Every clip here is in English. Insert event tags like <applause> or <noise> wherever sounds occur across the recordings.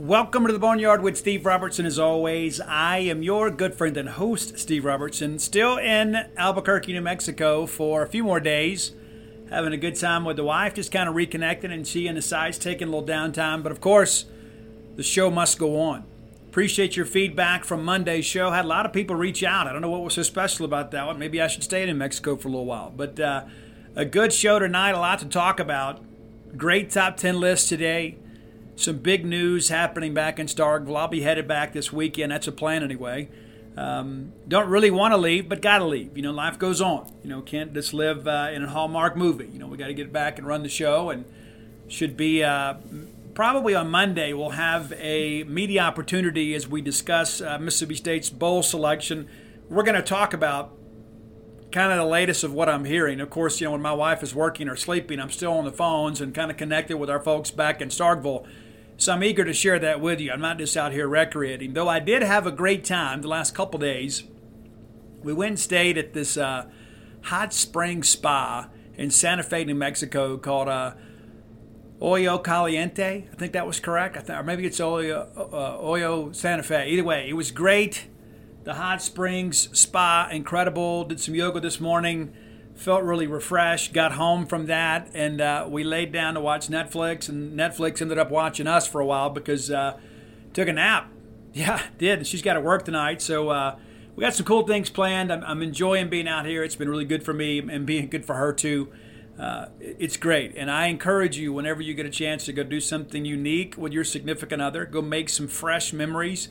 Welcome to the Boneyard with Steve Robertson. As always, I am your good friend and host, Steve Robertson, still in Albuquerque, New Mexico for a few more days. Having a good time with the wife, just kind of reconnecting and seeing the sights, taking a little downtime. But of course, the show must go on. Appreciate your feedback from Monday's show. Had a lot of people reach out. I don't know what was so special about that one. Maybe I should stay in New Mexico for a little while. But uh, a good show tonight, a lot to talk about. Great top 10 list today. Some big news happening back in Starkville. I'll be headed back this weekend. That's a plan anyway. Um, don't really want to leave, but got to leave. You know, life goes on. You know, can't just live uh, in a Hallmark movie. You know, we got to get back and run the show, and should be uh, probably on Monday. We'll have a media opportunity as we discuss uh, Mississippi State's bowl selection. We're going to talk about kind of the latest of what I'm hearing. Of course, you know, when my wife is working or sleeping, I'm still on the phones and kind of connected with our folks back in Starkville. So I'm eager to share that with you. I'm not just out here recreating, though I did have a great time the last couple days. We went and stayed at this uh, hot spring spa in Santa Fe, New Mexico, called uh, Oyo Caliente. I think that was correct. I think, or maybe it's Oyo, uh, Oyo Santa Fe. Either way, it was great. The hot springs spa, incredible. Did some yoga this morning felt really refreshed. Got home from that, and uh, we laid down to watch Netflix. And Netflix ended up watching us for a while because uh, took a nap. <laughs> Yeah, did. She's got to work tonight, so uh, we got some cool things planned. I'm, I'm, enjoying being out here. It's been really good for me and being good for her too. Uh, it's great, and I encourage you whenever you get a chance to go do something unique with your significant other. Go make some fresh memories.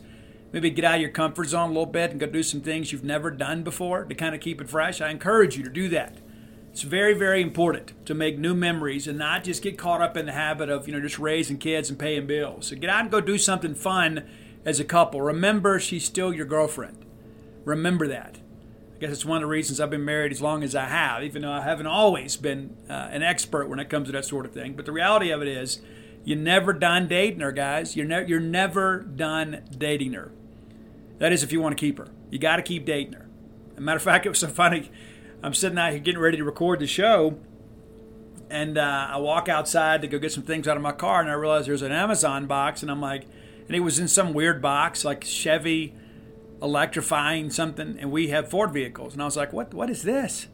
Maybe get out of your comfort zone a little bit and go do some things you've never done before to kind of keep it fresh. I encourage you to do that. It's very, very important to make new memories and not just get caught up in the habit of, you know, just raising kids and paying bills. So get out and go do something fun as a couple. Remember, she's still your girlfriend. Remember that. I guess it's one of the reasons I've been married as long as I have, even though I haven't always been uh, an expert when it comes to that sort of thing. But the reality of it is, you're never done dating her, guys. You're, ne- you're never done dating her. That is, if you want to keep her. You got to keep dating her. As a matter of fact, it was so funny. I'm sitting out here getting ready to record the show, and uh, I walk outside to go get some things out of my car, and I realize there's an Amazon box, and I'm like, and it was in some weird box like Chevy electrifying something, and we have Ford vehicles, and I was like, what What is this?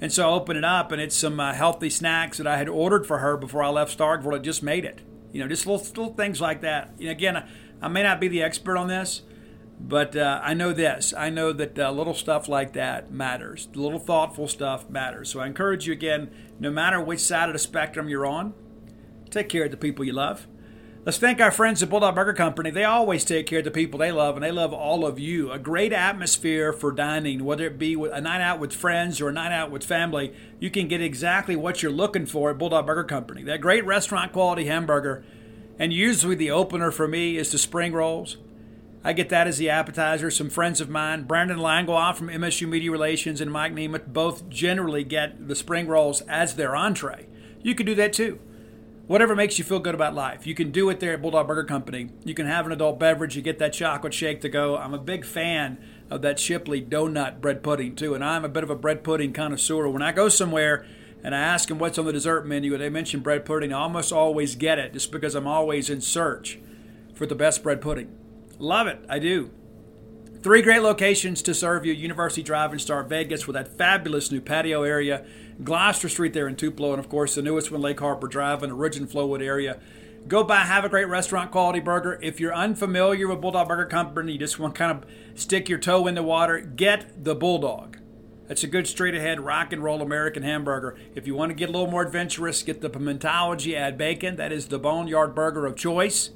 And so I open it up, and it's some uh, healthy snacks that I had ordered for her before I left Starkville. I just made it. You know, just little little things like that. You know, again, I, I may not be the expert on this, but uh, I know this. I know that uh, little stuff like that matters. The little thoughtful stuff matters. So I encourage you again, no matter which side of the spectrum you're on, take care of the people you love. Let's thank our friends at Bulldog Burger Company. They always take care of the people they love, and they love all of you. A great atmosphere for dining, whether it be a night out with friends or a night out with family, you can get exactly what you're looking for at Bulldog Burger Company. That great restaurant quality hamburger, and usually the opener for me is the spring rolls. I get that as the appetizer. Some friends of mine, Brandon Langlois from MSU Media Relations and Mike Nemeth, both generally get the spring rolls as their entree. You could do that too. whatever makes you feel good about life. You can do it there at Bulldog Burger Company. You can have an adult beverage. You get that chocolate shake to go. I'm a big fan of that Shipley donut bread pudding too, and I'm a bit of a bread pudding connoisseur. When I go somewhere and I ask them what's on the dessert menu, and they mention bread pudding, I almost always get it just because I'm always in search for the best bread pudding. Love it, I do. Three great locations to serve you University Drive in Star Vegas with that fabulous new patio area, Gloster Street there in Tupelo, and of course the newest one, Lake Harbor Drive in the Ridge and Flowood area. Go by, have a great restaurant quality burger. If you're unfamiliar with Bulldog Burger Company, you just want to kind of stick your toe in the water, get the Bulldog. That's a good straight ahead rock and roll American hamburger. If you want to get a little more adventurous, get the Pimentology, add bacon. That is the boneyard burger of choice.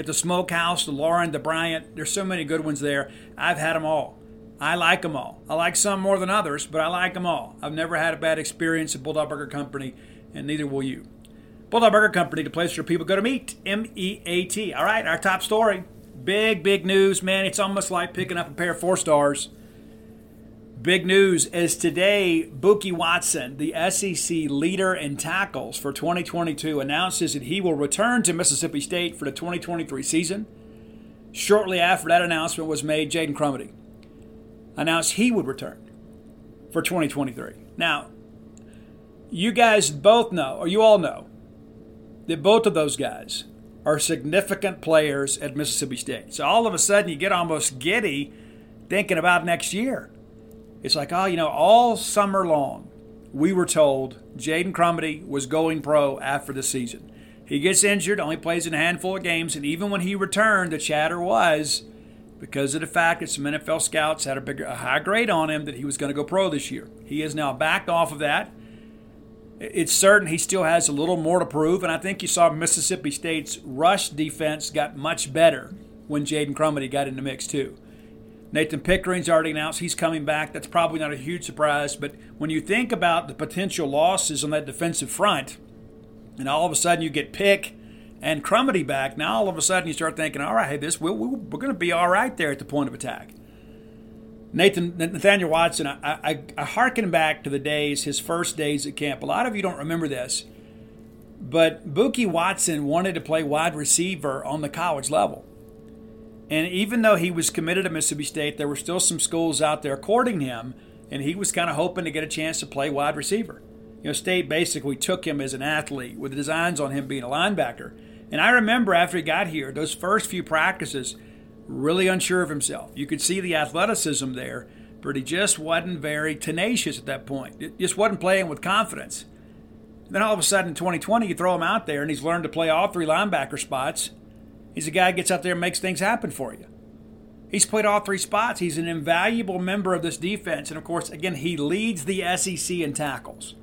Get the Smokehouse, the Lauren, the Bryant. There's so many good ones there. I've had them all. I like them all. I like some more than others, but I like them all. I've never had a bad experience at Bulldog Burger Company, and neither will you. Bulldog Burger Company, the place where people go to meet. M E A T. All right, our top story. Big, big news, man. It's almost like picking up a pair of four stars. Big news is today, Bookie Watson, the SEC leader in tackles for 2022, announces that he will return to Mississippi State for the 2023 season. Shortly after that announcement was made, Jaden Crumedy announced he would return for 2023. Now, you guys both know, or you all know, that both of those guys are significant players at Mississippi State. So all of a sudden, you get almost giddy thinking about next year. It's like, oh, you know, all summer long, we were told Jaden Crumedy was going pro after the season. He gets injured, only plays in a handful of games, and even when he returned, the chatter was because of the fact that some NFL scouts had a bigger, a high grade on him that he was going to go pro this year. He is now backed off of that. It's certain he still has a little more to prove, and I think you saw Mississippi State's rush defense got much better when Jaden Crumedy got in the mix too. Nathan Pickering's already announced he's coming back. That's probably not a huge surprise, but when you think about the potential losses on that defensive front, and all of a sudden you get Pick and Crumedy back, now all of a sudden you start thinking, all right, hey, this we, we, we're going to be all right there at the point of attack. Nathan Nathaniel Watson, I, I, I hearken back to the days, his first days at camp. A lot of you don't remember this, but Bookie Watson wanted to play wide receiver on the college level. And even though he was committed to Mississippi State, there were still some schools out there courting him, and he was kind of hoping to get a chance to play wide receiver. You know, State basically took him as an athlete with designs on him being a linebacker. And I remember after he got here, those first few practices, really unsure of himself. You could see the athleticism there, but he just wasn't very tenacious at that point. It just wasn't playing with confidence. Then all of a sudden in 2020, you throw him out there and he's learned to play all three linebacker spots He's a guy gets out there and makes things happen for you. He's played all three spots. He's an invaluable member of this defense. And of course, again, he leads the SEC in tackles.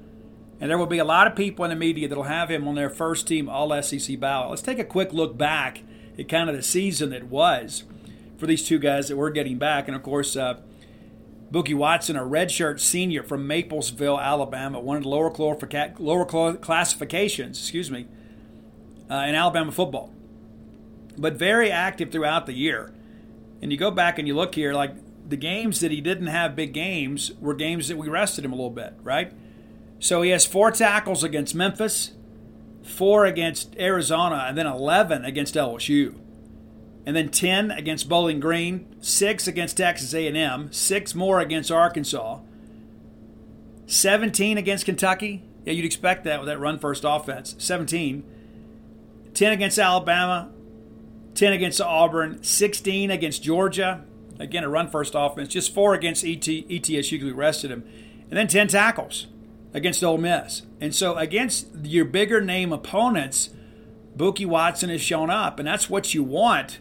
And there will be a lot of people in the media that'll have him on their first team All SEC ballot. Let's take a quick look back at kind of the season that was for these two guys that we're getting back. And of course, uh, Bookie Watson, a redshirt senior from Maplesville, Alabama, one of the lower, lower classifications, excuse me, uh, in Alabama football but very active throughout the year. And you go back and you look here, like the games that he didn't have big games were games that we rested him a little bit, right? So he has four tackles against Memphis, four against Arizona, and then 11 against LSU. And then 10 against Bowling Green, six against Texas A&M, six more against Arkansas, 17 against Kentucky. Yeah, you'd expect that with that run first offense. 17. 10 against Alabama, 10 against Auburn, 16 against Georgia. Again, a run first offense. Just four against ET, ETSU we rested him. And then 10 tackles against Ole Miss. And so against your bigger name opponents, Bookie Watson has shown up. And that's what you want,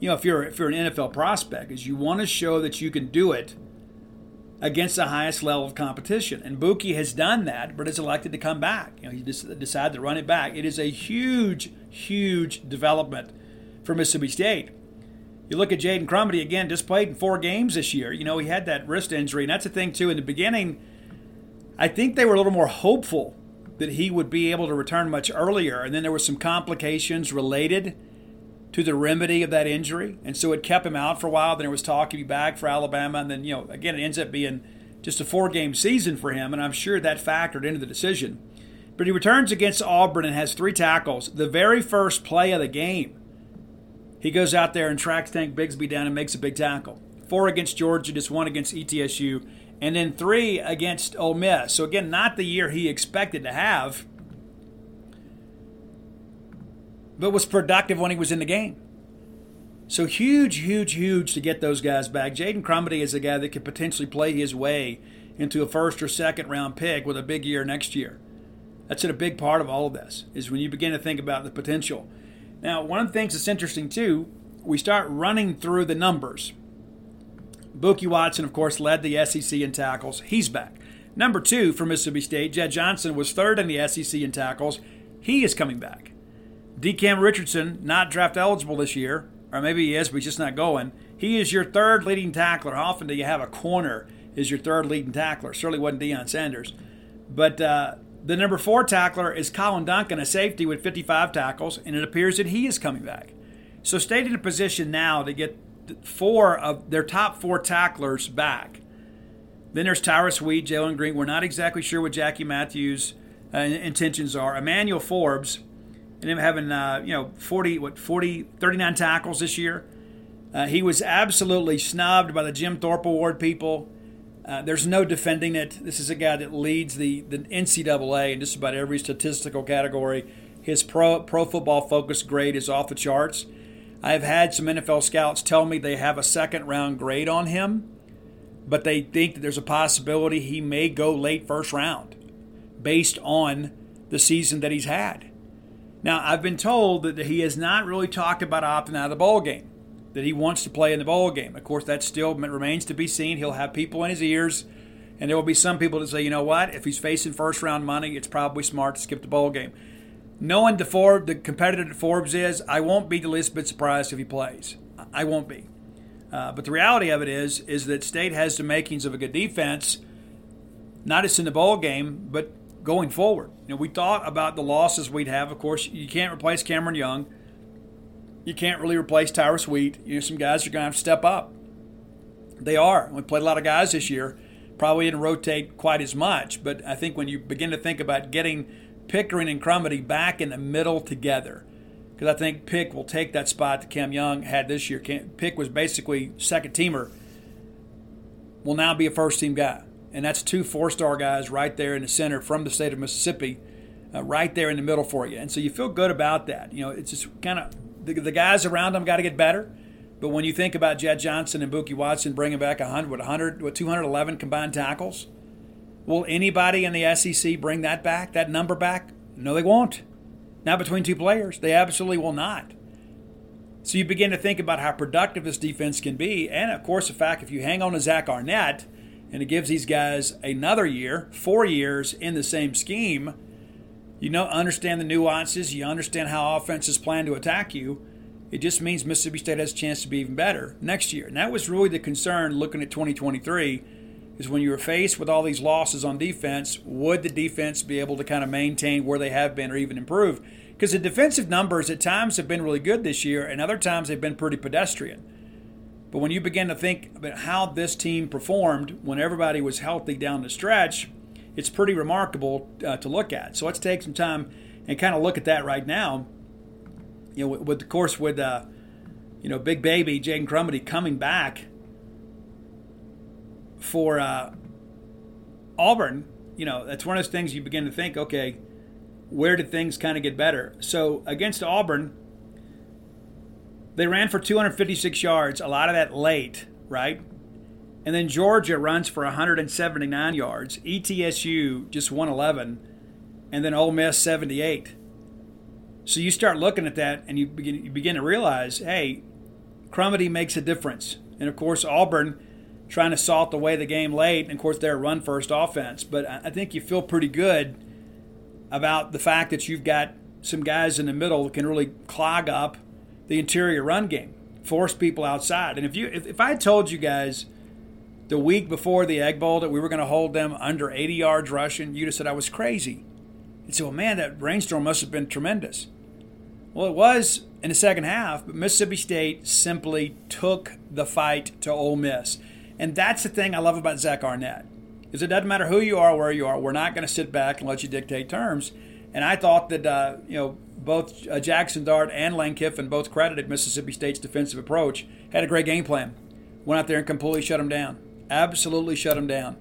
you know, if you're, if you're an NFL prospect, is you want to show that you can do it against the highest level of competition. And Bookie has done that, but has elected to come back. You know, he decided to run it back. It is a huge, huge development for Mississippi State. You look at Jaden Crumedy again, just played in four games this year. You know, he had that wrist injury, and that's the thing too. In the beginning, I think they were a little more hopeful that he would be able to return much earlier, and then there were some complications related to the remedy of that injury, and so it kept him out for a while. Then there was talk he'd be back for Alabama, and then you know, again, it ends up being just a four-game season for him, and I'm sure that factored into the decision. But he returns against Auburn and has three tackles. The very first play of the game, he goes out there and tracks Tank Bigsby down and makes a big tackle. Four against Georgia, just one against ETSU, and then three against Ole Miss. So again, not the year he expected to have, but was productive when he was in the game. So huge, huge, huge to get those guys back. Jaden Crumedy is a guy that could potentially play his way into a first or second round pick with a big year next year. That's a big part of all of this, is when you begin to think about the potential. Now, one of the things that's interesting too, we start running through the numbers. Bookie Watson, of course, led the SEC in tackles. He's back. Number two for Mississippi State, Jett Johnson was third in the SEC in tackles. He is coming back. DeCam Richardson, not draft eligible this year, or maybe he is, but he's just not going. He is your third leading tackler. How often do you have a corner is your third leading tackler? Certainly wasn't Deion Sanders. But uh, the number four tackler is Collin Duncan, a safety with 55 tackles, and it appears that he is coming back. So State in a position now to get four of their top four tacklers back. Then there's Tyrus Wheat, Jalen Green. We're not exactly sure what Jackie Matthews' uh, intentions are. Emmanuel Forbes and him having uh, you know 40 what 40 39 tackles this year. Uh, he was absolutely snubbed by the Jim Thorpe Award people. Uh, there's no defending it. This is a guy that leads the, the NCAA in just about every statistical category. His pro pro football focus grade is off the charts. I've had some NFL scouts tell me they have a second round grade on him, but they think that there's a possibility he may go late first round based on the season that he's had. Now, I've been told that he has not really talked about opting out of the bowl game, that he wants to play in the bowl game. Of course, that still remains to be seen. He'll have people in his ears, and there will be some people that say, you know what, if he's facing first round money, it's probably smart to skip the bowl game. Knowing the, Forbes, the competitor that Forbes is, I won't be the least bit surprised if he plays. I won't be. Uh, but the reality of it is, is that State has the makings of a good defense, not just in the bowl game, but going forward. You know, we thought about the losses we'd have. Of course, you can't replace Cameron Young. You can't really replace Tyrus Wheat. You know, some guys are going to have to step up. They are. We played a lot of guys this year. Probably didn't rotate quite as much, but I think when you begin to think about getting Pickering and Crumedy back in the middle together, because I think Pick will take that spot that Cam Young had this year. Pick was basically second teamer. Will now be a first team guy and that's two four star guys right there in the center from the state of Mississippi, uh, right there in the middle for you. And so you feel good about that. You know, it's just kind of the, the guys around them got to get better. But when you think about Jett Johnson and Bookie Watson bringing back 100, what 100, what 211 combined tackles, will anybody in the SEC bring that back, that number back? No, they won't. Not between two players. They absolutely will not. So you begin to think about how productive this defense can be, and of course the fact if you hang on to Zach Arnett and it gives these guys another year, four years in the same scheme. You know, understand the nuances. You understand how offenses plan to attack you. It just means Mississippi State has a chance to be even better next year. And that was really the concern looking at 2023 is when you were faced with all these losses on defense, would the defense be able to kind of maintain where they have been or even improve? Because the defensive numbers at times have been really good this year, and other times they've been pretty pedestrian. But when you begin to think about how this team performed when everybody was healthy down the stretch, it's pretty remarkable uh, to look at. So let's take some time and kind of look at that right now. You know, with, of course with uh, you know Big Baby Jaden Crumedy coming back for uh, Auburn. You know, that's one of those things you begin to think, okay, where did things kind of get better? So against Auburn, they ran for 256 yards, a lot of that late, right? And then Georgia runs for 179 yards. ETSU just 111, and then Ole Miss 78. So you start looking at that, and you begin you begin to realize, hey, Crumedy makes a difference. And of course, Auburn trying to salt away the game late, and of course they're a run first offense. But I think you feel pretty good about the fact that you've got some guys in the middle that can really clog up the interior run game, force people outside. And if you if, if I told you guys the week before the Egg Bowl that we were going to hold them under 80 yards rushing, you'd have said I was crazy. And so, man, that rainstorm must have been tremendous. Well, it was in the second half, but Mississippi State simply took the fight to Ole Miss. And that's the thing I love about Zach Arnett. Because it doesn't matter who you are, where you are. We're not going to sit back and let you dictate terms. And I thought that uh, you know both uh, Jackson Dart and Lane Kiffin both credited Mississippi State's defensive approach. Had a great game plan. Went out there and completely shut them down. Absolutely shut them down.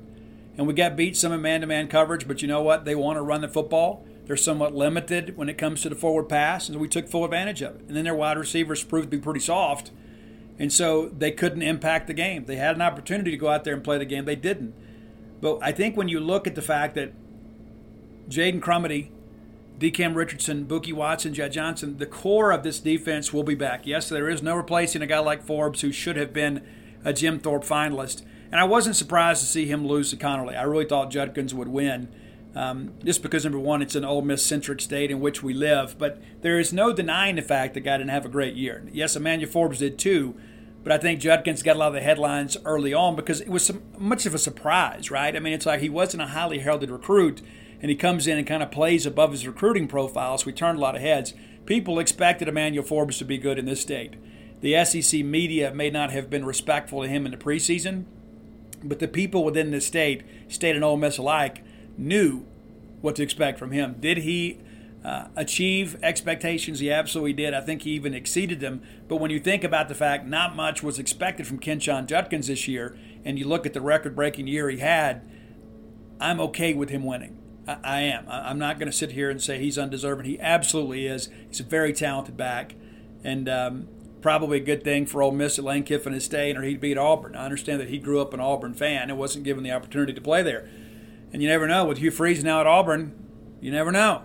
And we got beat some in man-to-man coverage, but you know what? They want to run the football. They're somewhat limited when it comes to the forward pass, and we took full advantage of it. And then their wide receivers proved to be pretty soft, and so they couldn't impact the game. They had an opportunity to go out there and play the game. They didn't. But I think when you look at the fact that Jaden Crumedy, DeCam Richardson, Bookie Watson, Jett Johnson, the core of this defense will be back. Yes, there is no replacing a guy like Forbes who should have been a Jim Thorpe finalist. And I wasn't surprised to see him lose to Conerly. I really thought Judkins would win. Um, just because number one, it's an Ole Miss centric state in which we live, but there is no denying the fact that guy didn't have a great year. Yes, Emmanuel Forbes did too, but I think Judkins got a lot of the headlines early on because it was some, much of a surprise, right? I mean, it's like he wasn't a highly heralded recruit, and he comes in and kind of plays above his recruiting profile, so we turned a lot of heads. People expected Emmanuel Forbes to be good in this state. The SEC media may not have been respectful to him in the preseason, but the people within the state, state and Ole Miss alike, knew what to expect from him. Did he uh, achieve expectations? He absolutely did. I think he even exceeded them. But when you think about the fact not much was expected from Quinshon Judkins this year, and you look at the record breaking year he had, I'm okay with him winning. I, I am. I, I'm not going to sit here and say he's undeserving. He absolutely is. He's a very talented back. And um, probably a good thing for Ole Miss that Lane Kiffin is staying or he'd beat Auburn. I understand that he grew up an Auburn fan and wasn't given the opportunity to play there. And you never know. With Hugh Freeze now at Auburn, you never know.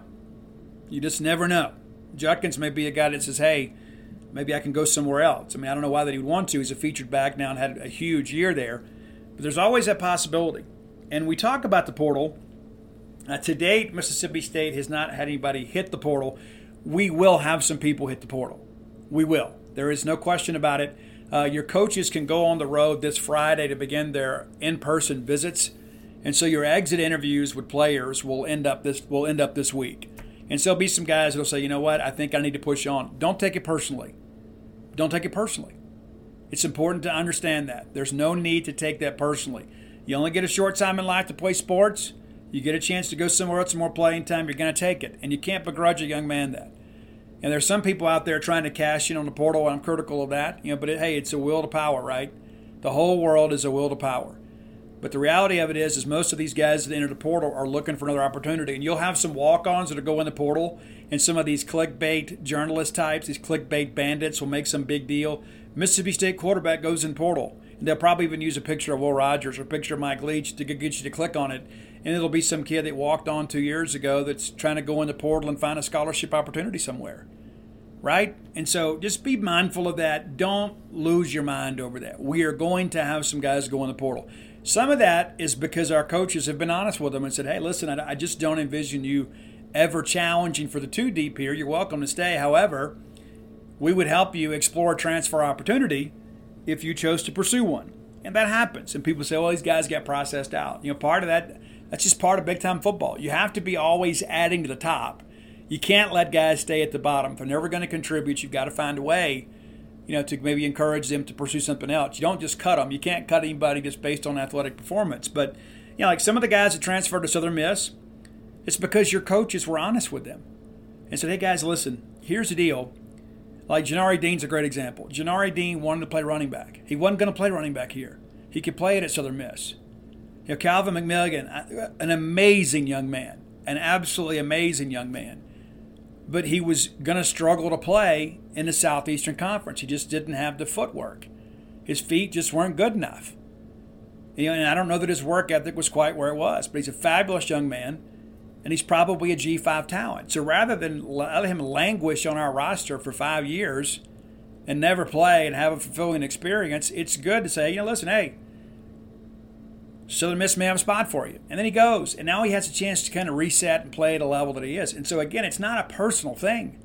You just never know. Judkins may be a guy that says, hey, maybe I can go somewhere else. I mean, I don't know why that he would want to. He's a featured back now and had a huge year there. But there's always that possibility. And we talk about the portal. Uh, to date, Mississippi State has not had anybody hit the portal. We will have some people hit the portal. We will. There is no question about it. Uh, your coaches can go on the road this Friday to begin their in-person visits. And so your exit interviews with players will end up this will end up this week. And so there'll be some guys that'll say, you know what, I think I need to push on. Don't take it personally. Don't take it personally. It's important to understand that. There's no need to take that personally. You only get a short time in life to play sports. You get a chance to go somewhere else, more playing time, you're going to take it. And you can't begrudge a young man that. And there's some people out there trying to cash in on the portal. I'm critical of that. You know, but it, hey, it's a will to power, right? The whole world is a will to power. But the reality of it is, is most of these guys that enter the portal are looking for another opportunity. And you'll have some walk-ons that are going in the portal, and some of these clickbait journalist types, these clickbait bandits, will make some big deal. Mississippi State quarterback goes in portal, and they'll probably even use a picture of Will Rogers or a picture of Mike Leach to get you to click on it. And it'll be some kid that walked on two years ago that's trying to go in the portal and find a scholarship opportunity somewhere right? And so just be mindful of that. Don't lose your mind over that. We are going to have some guys go in the portal. Some of that is because our coaches have been honest with them and said, hey, listen, I, just don't envision you ever challenging for the two deep here. You're welcome to stay. However, we would help you explore a transfer opportunity if you chose to pursue one. And that happens. And people say, well, these guys got processed out. You know, part of that, that's just part of big time football. You have to be always adding to the top. You can't let guys stay at the bottom. If they're never going to contribute, you've got to find a way you know, to maybe encourage them to pursue something else. You don't just cut them. You can't cut anybody just based on athletic performance. But, you know, like some of the guys that transferred to Southern Miss, it's because your coaches were honest with them and said, hey, guys, listen, here's the deal. Like Janari Dean's a great example. Janari Dean wanted to play running back. He wasn't going to play running back here. He could play it at Southern Miss. You know, Calvin McMilligan, uh, an amazing young man, an absolutely amazing young man but he was going to struggle to play in the Southeastern Conference. He just didn't have the footwork. His feet just weren't good enough. You know, and I don't know that his work ethic was quite where it was, but he's a fabulous young man, and he's probably a G5 talent. So rather than let him languish on our roster for five years and never play and have a fulfilling experience, it's good to say, you know, listen, hey, Southern Miss may have a spot for you. And then he goes, and now he has a chance to kind of reset and play at a level that he is. And so, again, it's not a personal thing.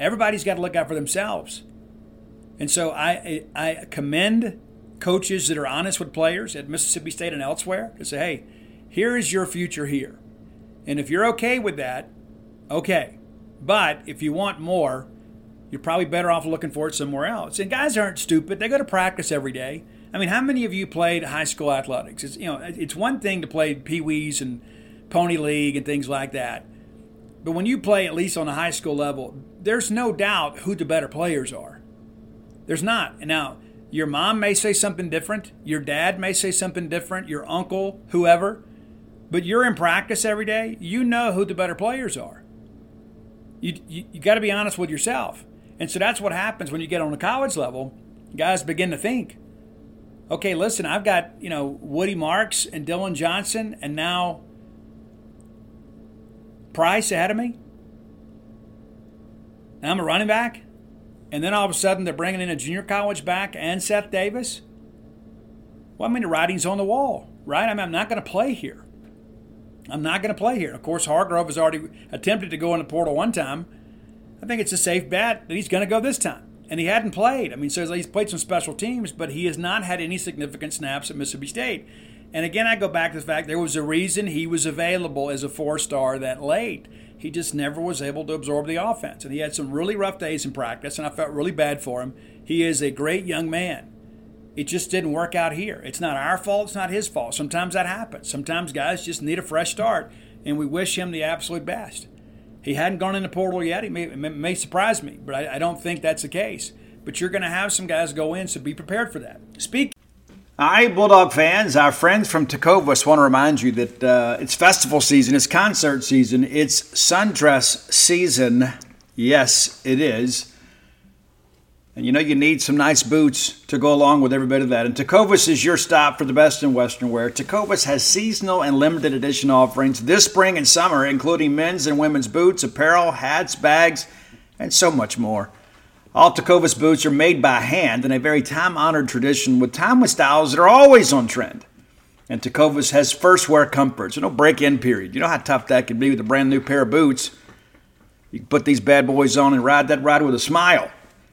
Everybody's got to look out for themselves. And so I, I commend coaches that are honest with players at Mississippi State and elsewhere to say, hey, here is your future here. And if you're okay with that, okay. But if you want more, you're probably better off looking for it somewhere else. And guys aren't stupid. They go to practice every day. I mean, how many of you played high school athletics? It's you know, it's one thing to play pee wees and pony league and things like that, but when you play at least on a high school level, there's no doubt who the better players are. There's not. Now, your mom may say something different, your dad may say something different, your uncle, whoever, but you're in practice every day. You know who the better players are. You you, you got to be honest with yourself. And so that's what happens when you get on the college level. Guys begin to think okay, listen, I've got, you know, Woody Marks and Dillon Johnson and now Price ahead of me. Now I'm a running back. And then all of a sudden they're bringing in a junior college back and Seth Davis. Well, I mean, the writing's on the wall, right? I mean, I'm not going to play here. I'm not going to play here. Of course, Hargrove has already attempted to go in the portal one time. I think it's a safe bet that he's going to go this time and he hadn't played. I mean, so he's played some special teams, but he has not had any significant snaps at Mississippi State. And again, I go back to the fact there was a reason he was available as a four star that late. He just never was able to absorb the offense. And he had some really rough days in practice, and I felt really bad for him. He is a great young man. It just didn't work out here. It's not our fault, it's not his fault. Sometimes that happens. Sometimes guys just need a fresh start, and we wish him the absolute best. He hadn't gone in the portal yet. He may, may surprise me, but I, I don't think that's the case. But you're going to have some guys go in, so be prepared for that. Speak. All right, Bulldog fans, our friends from Tecovas want to remind you that uh, it's festival season, it's concert season, it's sundress season. Yes, it is. And you know you need some nice boots to go along with every bit of that. And Tecovas is your stop for the best in Western wear. Tecovas has seasonal and limited edition offerings this spring and summer, including men's and women's boots, apparel, hats, bags, and so much more. All Tecovas boots are made by hand in a very time-honored tradition with timeless styles that are always on trend. And Tecovas has first wear comfort, so no break-in period. You know how tough that can be with a brand new pair of boots. You can put these bad boys on and ride that ride with a smile.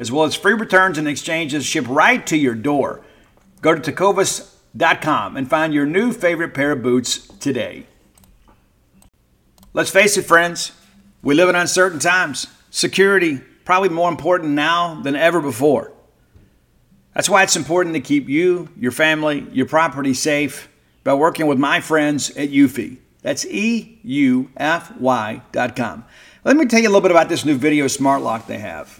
as well as free returns and exchanges shipped right to your door. Go to tecovas.com and find your new favorite pair of boots today. Let's face it, friends, we live in uncertain times. Security, probably more important now than ever before. That's why it's important to keep you, your family, your property safe by working with my friends at Eufy. That's E U F Y dot com. Let me tell you a little bit about this new video smart lock they have.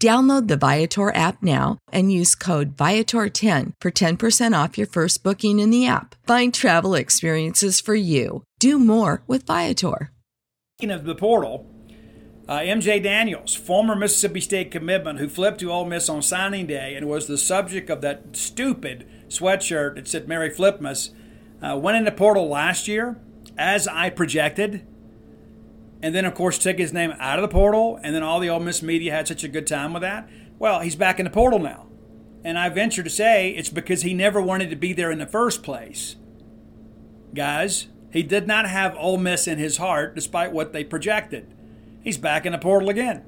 Download the Viator app now and use code Viator10 for 10% off your first booking in the app. Find travel experiences for you. Do more with Viator. Speaking of the portal, uh, MJ Daniels, former Mississippi State commitment who flipped to Ole Miss on signing day and was the subject of that stupid sweatshirt that said Mary Flipmas, uh, went in the portal last year, as I projected and then of course took his name out of the portal, and then all the Ole Miss media had such a good time with that. Well, he's back in the portal now, and I venture to say it's because he never wanted to be there in the first place. Guys, he did not have Ole Miss in his heart, despite what they projected. He's back in the portal again,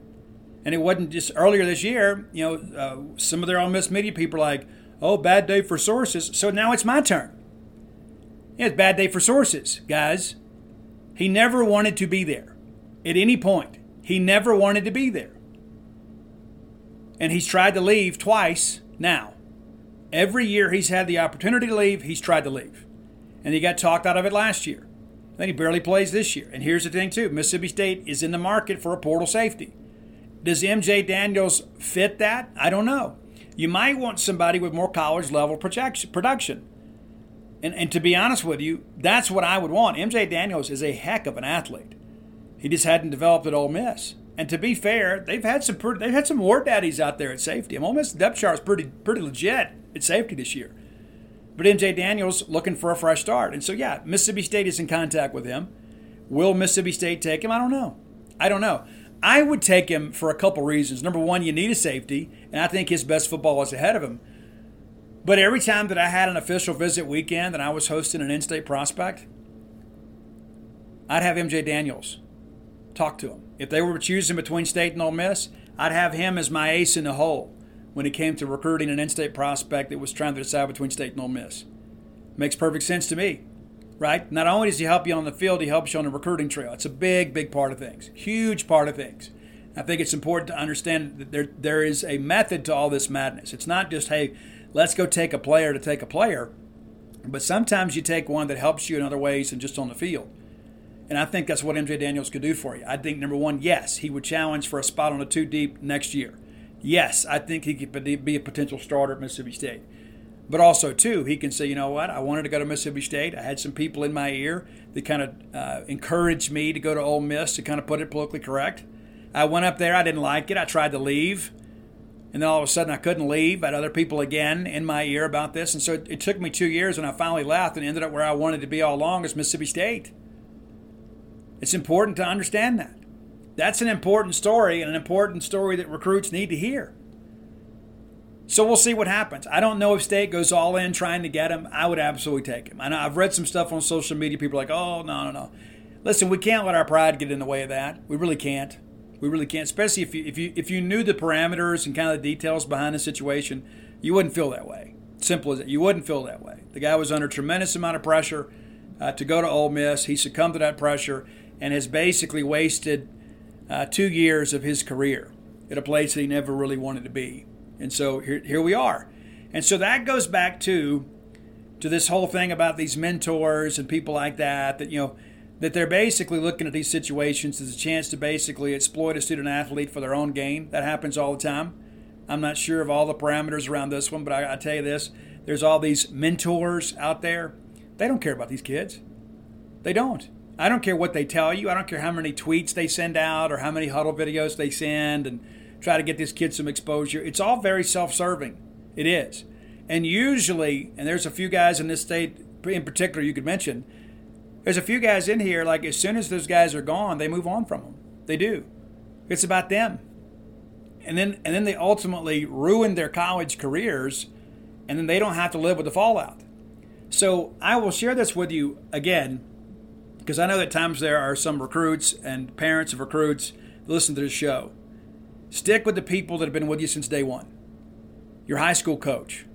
and it wasn't just earlier this year. You know, uh, some of their Ole Miss media people like, "Oh, bad day for sources." So now it's my turn. Yeah, it's bad day for sources, guys. He never wanted to be there at any point. He never wanted to be there. And he's tried to leave twice now. Every year he's had the opportunity to leave, he's tried to leave. And he got talked out of it last year. Then he barely plays this year. And here's the thing, too Mississippi State is in the market for a portal safety. Does MJ Daniels fit that? I don't know. You might want somebody with more college level production. And, and to be honest with you, that's what I would want. MJ Daniels is a heck of an athlete. He just hadn't developed at Ole Miss. And to be fair, they've had some pretty, they've had some war daddies out there at safety. Mean, Ole Miss depth chart is pretty pretty legit at safety this year. But MJ Daniels looking for a fresh start, and so yeah, Mississippi State is in contact with him. Will Mississippi State take him? I don't know. I don't know. I would take him for a couple reasons. Number one, you need a safety, and I think his best football is ahead of him. But every time that I had an official visit weekend and I was hosting an in-state prospect, I'd have MJ Daniels talk to him. If they were choosing between State and Ole Miss, I'd have him as my ace in the hole when it came to recruiting an in-state prospect that was trying to decide between State and Ole Miss. Makes perfect sense to me, right? Not only does he help you on the field, he helps you on the recruiting trail. It's a big, big part of things, huge part of things. I think it's important to understand that there there is a method to all this madness. It's not just hey, let's go take a player to take a player, but sometimes you take one that helps you in other ways than just on the field. And I think that's what MJ Daniels could do for you. I think, number one, yes, he would challenge for a spot on a two deep next year. Yes, I think he could be a potential starter at Mississippi State. But also, too, he can say, you know what, I wanted to go to Mississippi State. I had some people in my ear that kind of uh, encouraged me to go to Ole Miss to kind of put it politically correct. I went up there, I didn't like it, I tried to leave. And then all of a sudden, I couldn't leave. I had other people again in my ear about this. And so it, it took me two years, and I finally left and ended up where I wanted to be all along as Mississippi State. It's important to understand that. That's an important story and an important story that recruits need to hear. So we'll see what happens. I don't know if State goes all in trying to get him. I would absolutely take him. I know I've read some stuff on social media. People are like, oh, no, no, no. Listen, we can't let our pride get in the way of that. We really can't. We really can't. Especially if you if you if you knew the parameters and kind of the details behind the situation, you wouldn't feel that way. Simple as that. You wouldn't feel that way. The guy was under tremendous amount of pressure uh, to go to Ole Miss. He succumbed to that pressure and has basically wasted uh, two years of his career at a place that he never really wanted to be. And so here, here we are. And so that goes back to to this whole thing about these mentors and people like that that you know that they're basically looking at these situations as a chance to basically exploit a student athlete for their own gain. That happens all the time. I'm not sure of all the parameters around this one, but I, I tell you this: there's all these mentors out there. They don't care about these kids. They don't. I don't care what they tell you. I don't care how many tweets they send out or how many huddle videos they send and try to get this kid some exposure. It's all very self serving. It is. And usually, and there's a few guys in this state in particular you could mention, There's a few guys in here, like as soon as those guys are gone, they move on from them. They do. It's about them. And then and then they ultimately ruin their college careers and then they don't have to live with the fallout. So I will share this with you again, because I know that times there are some recruits and parents of recruits that listen to this show. Stick with the people that have been with you since day one. Your high school coach,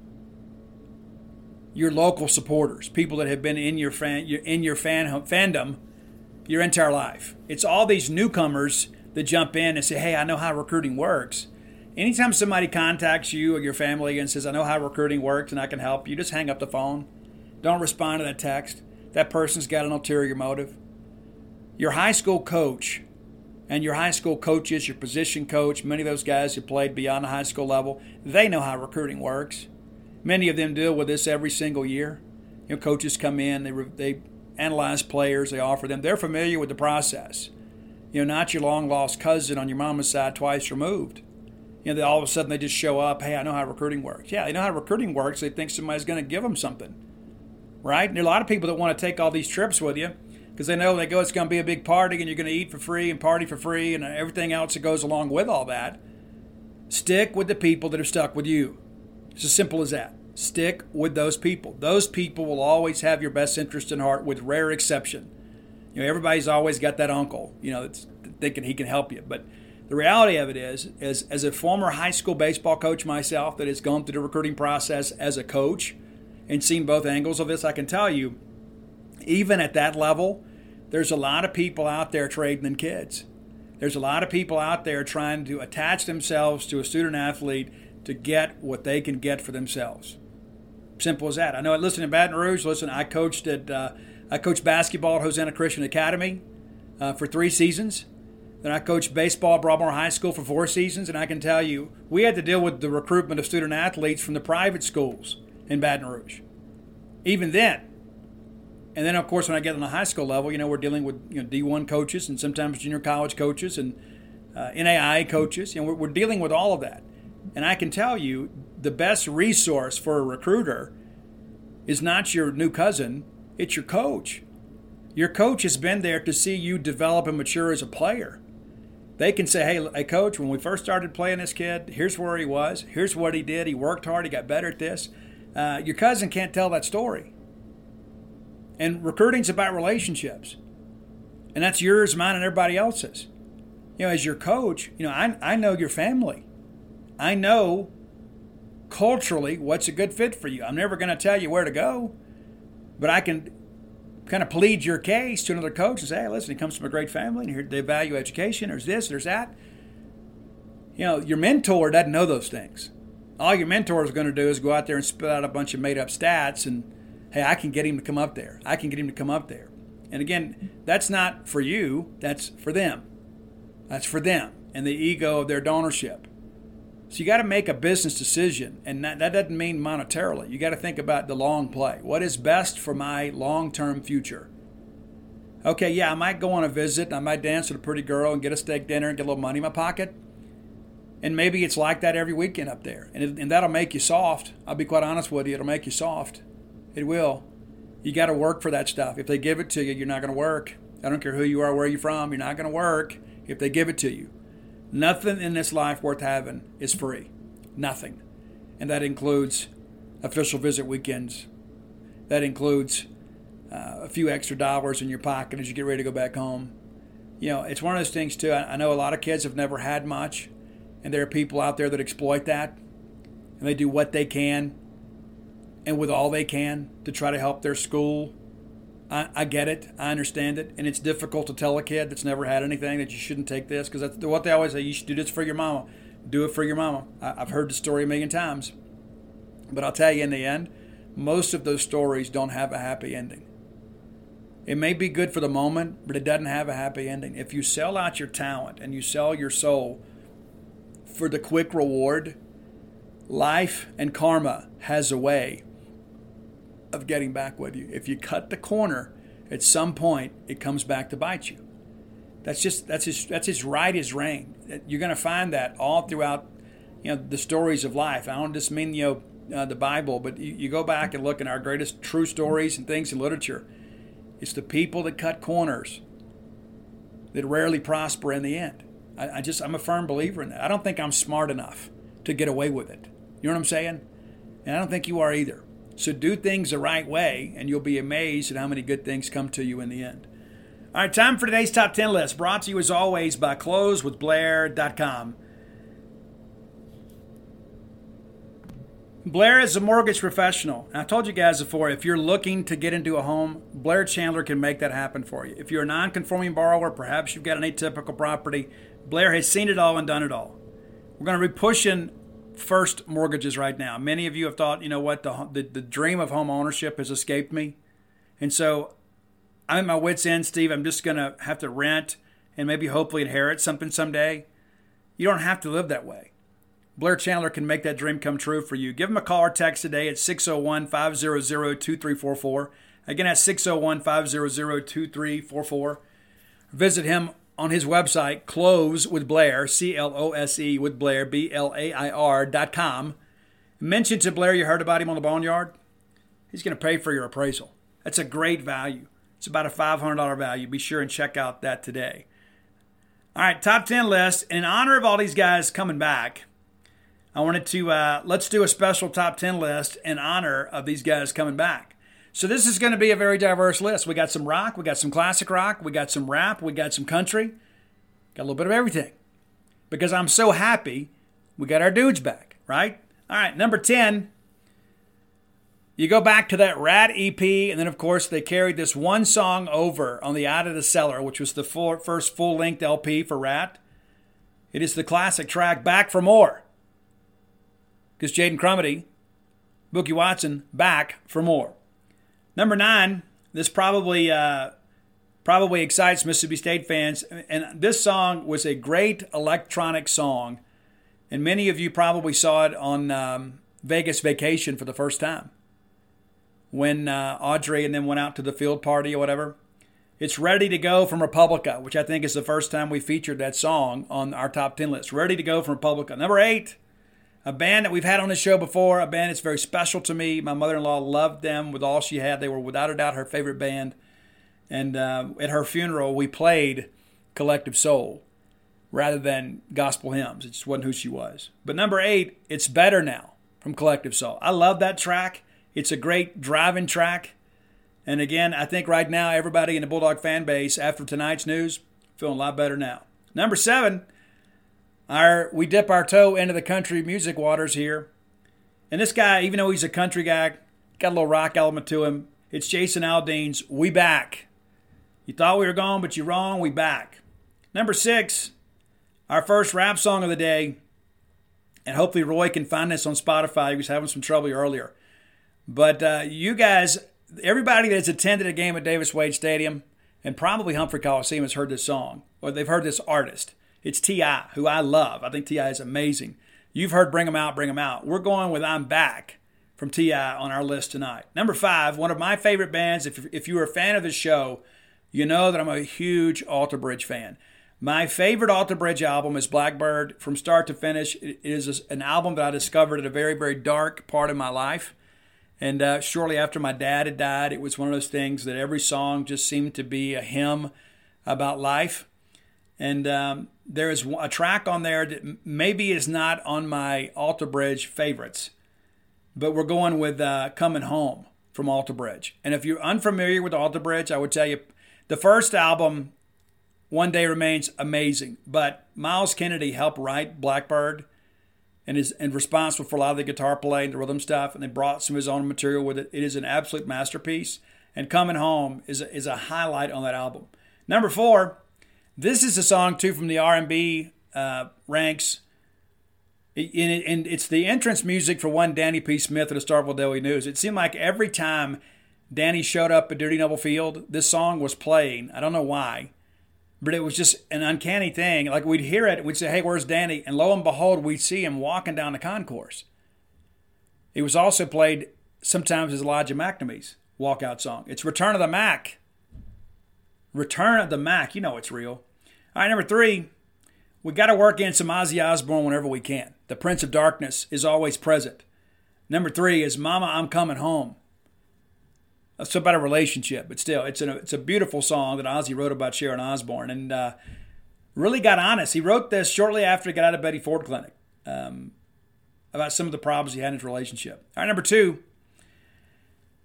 your local supporters, people that have been in your fan, in your fan fandom your entire life. It's all these newcomers that jump in and say, "Hey, I know how recruiting works." Anytime somebody contacts you or your family and says, "I know how recruiting works and I can help you," just hang up the phone. Don't respond to that text. That person's got an ulterior motive. Your high school coach and your high school coaches, your position coach, many of those guys who played beyond the high school level, they know how recruiting works. Many of them deal with this every single year. You know, coaches come in, they they analyze players, they offer them. They're familiar with the process. You know, not your long lost cousin on your mama's side twice removed. You know, they, all of a sudden they just show up. Hey, I know how recruiting works. Yeah, they know how recruiting works. They think somebody's going to give them something, right? And there are a lot of people that want to take all these trips with you because they know they go it's going to be a big party and you're going to eat for free and party for free and everything else that goes along with all that. Stick with the people that are stuck with you. It's as simple as that. Stick with those people. Those people will always have your best interest in heart, with rare exception. You know, everybody's always got that uncle, you know, that's thinking he can help you. But the reality of it is, is as a former high school baseball coach myself that has gone through the recruiting process as a coach and seen both angles of this, I can tell you, even at that level, there's a lot of people out there trading in kids. There's a lot of people out there trying to attach themselves to a student athlete to get what they can get for themselves. Simple as that. I know. Listen, in Baton Rouge, listen, I coached at uh, I coached basketball at Hosanna Christian Academy uh, for three seasons. Then I coached baseball at Broadmoor High School for four seasons, and I can tell you, we had to deal with the recruitment of student athletes from the private schools in Baton Rouge. Even then, and then of course when I get on the high school level, you know, we're dealing with you know D1 coaches and sometimes junior college coaches and uh, NAI coaches. You know, we're, we're dealing with all of that. And I can tell you, the best resource for a recruiter is not your new cousin, it's your coach. Your coach has been there to see you develop and mature as a player. They can say, hey, hey, coach, when we first started playing this kid, here's where he was, here's what he did, he worked hard, he got better at this. Uh, your cousin can't tell that story. And recruiting's about relationships. And that's yours, mine, and everybody else's. You know, as your coach, you know, I, I know your family. I know culturally what's a good fit for you. I'm never going to tell you where to go, but I can kind of plead your case to another coach and say, hey, listen, he comes from a great family and here they value education. There's this, there's that. You know, your mentor doesn't know those things. All your mentor is going to do is go out there and spit out a bunch of made up stats and, hey, I can get him to come up there. I can get him to come up there. And again, that's not for you, that's for them. That's for them and the ego of their donorship. So you got to make a business decision, and that, that doesn't mean monetarily. You got to think about the long play. What is best for my long term future? Okay, yeah, I might go on a visit, I might dance with a pretty girl and get a steak dinner and get a little money in my pocket. And maybe it's like that every weekend up there. And, it, and that'll make you soft. I'll be quite honest with you, it'll make you soft. It will. You got to work for that stuff. If they give it to you, you're not going to work. I don't care who you are, where you're from, you're not going to work if they give it to you. Nothing in this life worth having is free. Nothing. And that includes official visit weekends. That includes uh, a few extra dollars in your pocket as you get ready to go back home. You know, it's one of those things, too. I, I know a lot of kids have never had much, and there are people out there that exploit that, and they do what they can and with all they can to try to help their school I, I, get it. I understand it. And it's difficult to tell a kid that's never had anything that you shouldn't take this because that's what they always say. You should do this for your mama. Do it for your mama. I, I've heard the story a million times. But I'll tell you in the end, most of those stories don't have a happy ending. It may be good for the moment, but it doesn't have a happy ending. If you sell out your talent and you sell your soul for the quick reward, life and karma has a way of getting back with you. If you cut the corner, at some point it comes back to bite you. That's just that's as that's as right as rain. You're going to find that all throughout, you know, the stories of life. I don't just mean you know uh, the Bible, but you, you go back and look in our greatest true stories and things in literature, It's the people that cut corners that rarely prosper in the end. I, I just, I'm a firm believer in that. I don't think I'm smart enough to get away with it. You know what I'm saying? And I don't think you are either. So do things the right way, and you'll be amazed at how many good things come to you in the end. All right, time for today's top 10 list, brought to you as always by closewithblair.com. Blair is a mortgage professional. I told you guys before, if you're looking to get into a home, Blair Chandler can make that happen for you. If you're a non conforming borrower, perhaps you've got an atypical property, Blair has seen it all and done it all. We're going to be pushing first mortgages right now. Many of you have thought, you know what, the, the, the dream of home ownership has escaped me. And so I'm at my wits' end, Steve. I'm just going to have to rent and maybe hopefully inherit something someday. You don't have to live that way. Blair Chandler can make that dream come true for you. Give him a call or text today at 601 500 2344. Again, at 601 500 2344. Visit him on his website, Close with Blair, C L O S E with Blair, B L A I R dot com. Mention to Blair you heard about him on the Boneyard. He's going to pay for your appraisal. That's a great value. It's about a $500 value. Be sure and check out that today. All right, top 10 list. In honor of all these guys coming back, I wanted to uh, let's do a special top 10 list in honor of these guys coming back. So this is going to be a very diverse list. We got some rock, we got some classic rock, we got some rap, we got some country, got a little bit of everything. Because I'm so happy we got our dudes back, right? All right, number 10. You go back to that Ratt EP, and then of course they carried this one song over on the Out of the Cellar, which was the full, first full length LP for Ratt. It is the classic track Back for More. Because Jaden Crumedy, Bookie Watson, back for more. Number nine, this probably uh, probably excites Mississippi State fans, and this song was a great electronic song, and many of you probably saw it on um, Vegas Vacation for the first time when uh, Audrey and then went out to the field party or whatever. It's Ready to Go from Republica, which I think is the first time we featured that song on our top 10 list. Ready to Go from Republica. Number eight, a band that we've had on the show before, a band that's very special to me. My mother in law loved them with all she had. They were without a doubt her favorite band. And uh, at her funeral, we played Collective Soul rather than gospel hymns. It just wasn't who she was. But number eight, It's Better Now from Collective Soul. I love that track. It's a great driving track. And again, I think right now, everybody in the Bulldog fan base, after tonight's news, feeling a lot better now. Number seven, our we dip our toe into the country music waters here. And this guy, even though he's a country guy, got a little rock element to him. It's Jason Aldean's We Back. You thought we were gone, but you're wrong. We back. Number six, our first rap song of the day. And hopefully Roy can find this on Spotify. He was having some trouble earlier. But uh, you guys, everybody that's attended a game at Davis Wade Stadium and probably Humphrey Coliseum has heard this song or they've heard this artist. It's T.I., who I love. I think T.I. is amazing. You've heard Bring 'em Out, Bring 'em Out. We're going with I'm Back from T.I. on our list tonight. Number five, one of my favorite bands. If, if you are a fan of this show, you know that I'm a huge Alter Bridge fan. My favorite Alter Bridge album is Blackbird from start to finish. It is an album that I discovered at a very, very dark part of my life. And uh, shortly after my dad had died, it was one of those things that every song just seemed to be a hymn about life. And um, there is a track on there that maybe is not on my Alter Bridge favorites, but we're going with uh, Coming Home from Alter Bridge. And if you're unfamiliar with Alter Bridge, I would tell you the first album, One Day Remains, amazing. But Myles Kennedy helped write Blackbird and is and responsible for a lot of the guitar playing, the rhythm stuff, and they brought some of his own material with it. It is an absolute masterpiece. And Coming Home is is a highlight on that album. Number four, this is a song too from the R&B uh, ranks, and it's the entrance music for one Danny P. Smith at the Starkville Daily News. It seemed like every time Danny showed up at Dudy Noble Field, this song was playing. I don't know why, but it was just an uncanny thing. Like we'd hear it, we'd say, "Hey, where's Danny?" And lo and behold, we'd see him walking down the concourse. It was also played sometimes as Elijah MacNamee's walkout song. It's "Return of the Mac." Return of the Mac. You know it's real. All right, number three, we got to work in some Ozzy Osbourne whenever we can. The Prince of Darkness is always present. Number three is Mama, I'm Coming Home. it's about a relationship, but still, it's a it's a beautiful song that Ozzy wrote about Sharon Osbourne, and uh, really got honest. He wrote this shortly after he got out of Betty Ford Clinic um, about some of the problems he had in his relationship. All right, number two.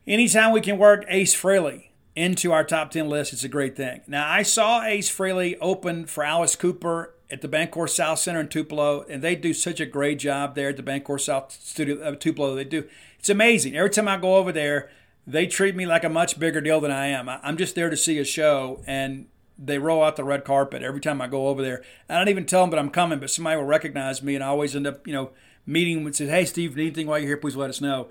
Anytime we can work Ace Frehley into our top 10 list, it's a great thing. Now, I saw Ace Frehley open for Alice Cooper at the BancorpSouth Center in Tupelo, and they do such a great job there at the BancorpSouth Studio uh, Tupelo. They do. It's amazing. Every time I go over there, they treat me like a much bigger deal than I am. I'm just there to see a show, and they roll out the red carpet every time I go over there. I don't even tell them that I'm coming, but somebody will recognize me, and I always end up, you know, meeting and say, "Hey, Steve, anything while you're here, please let us know."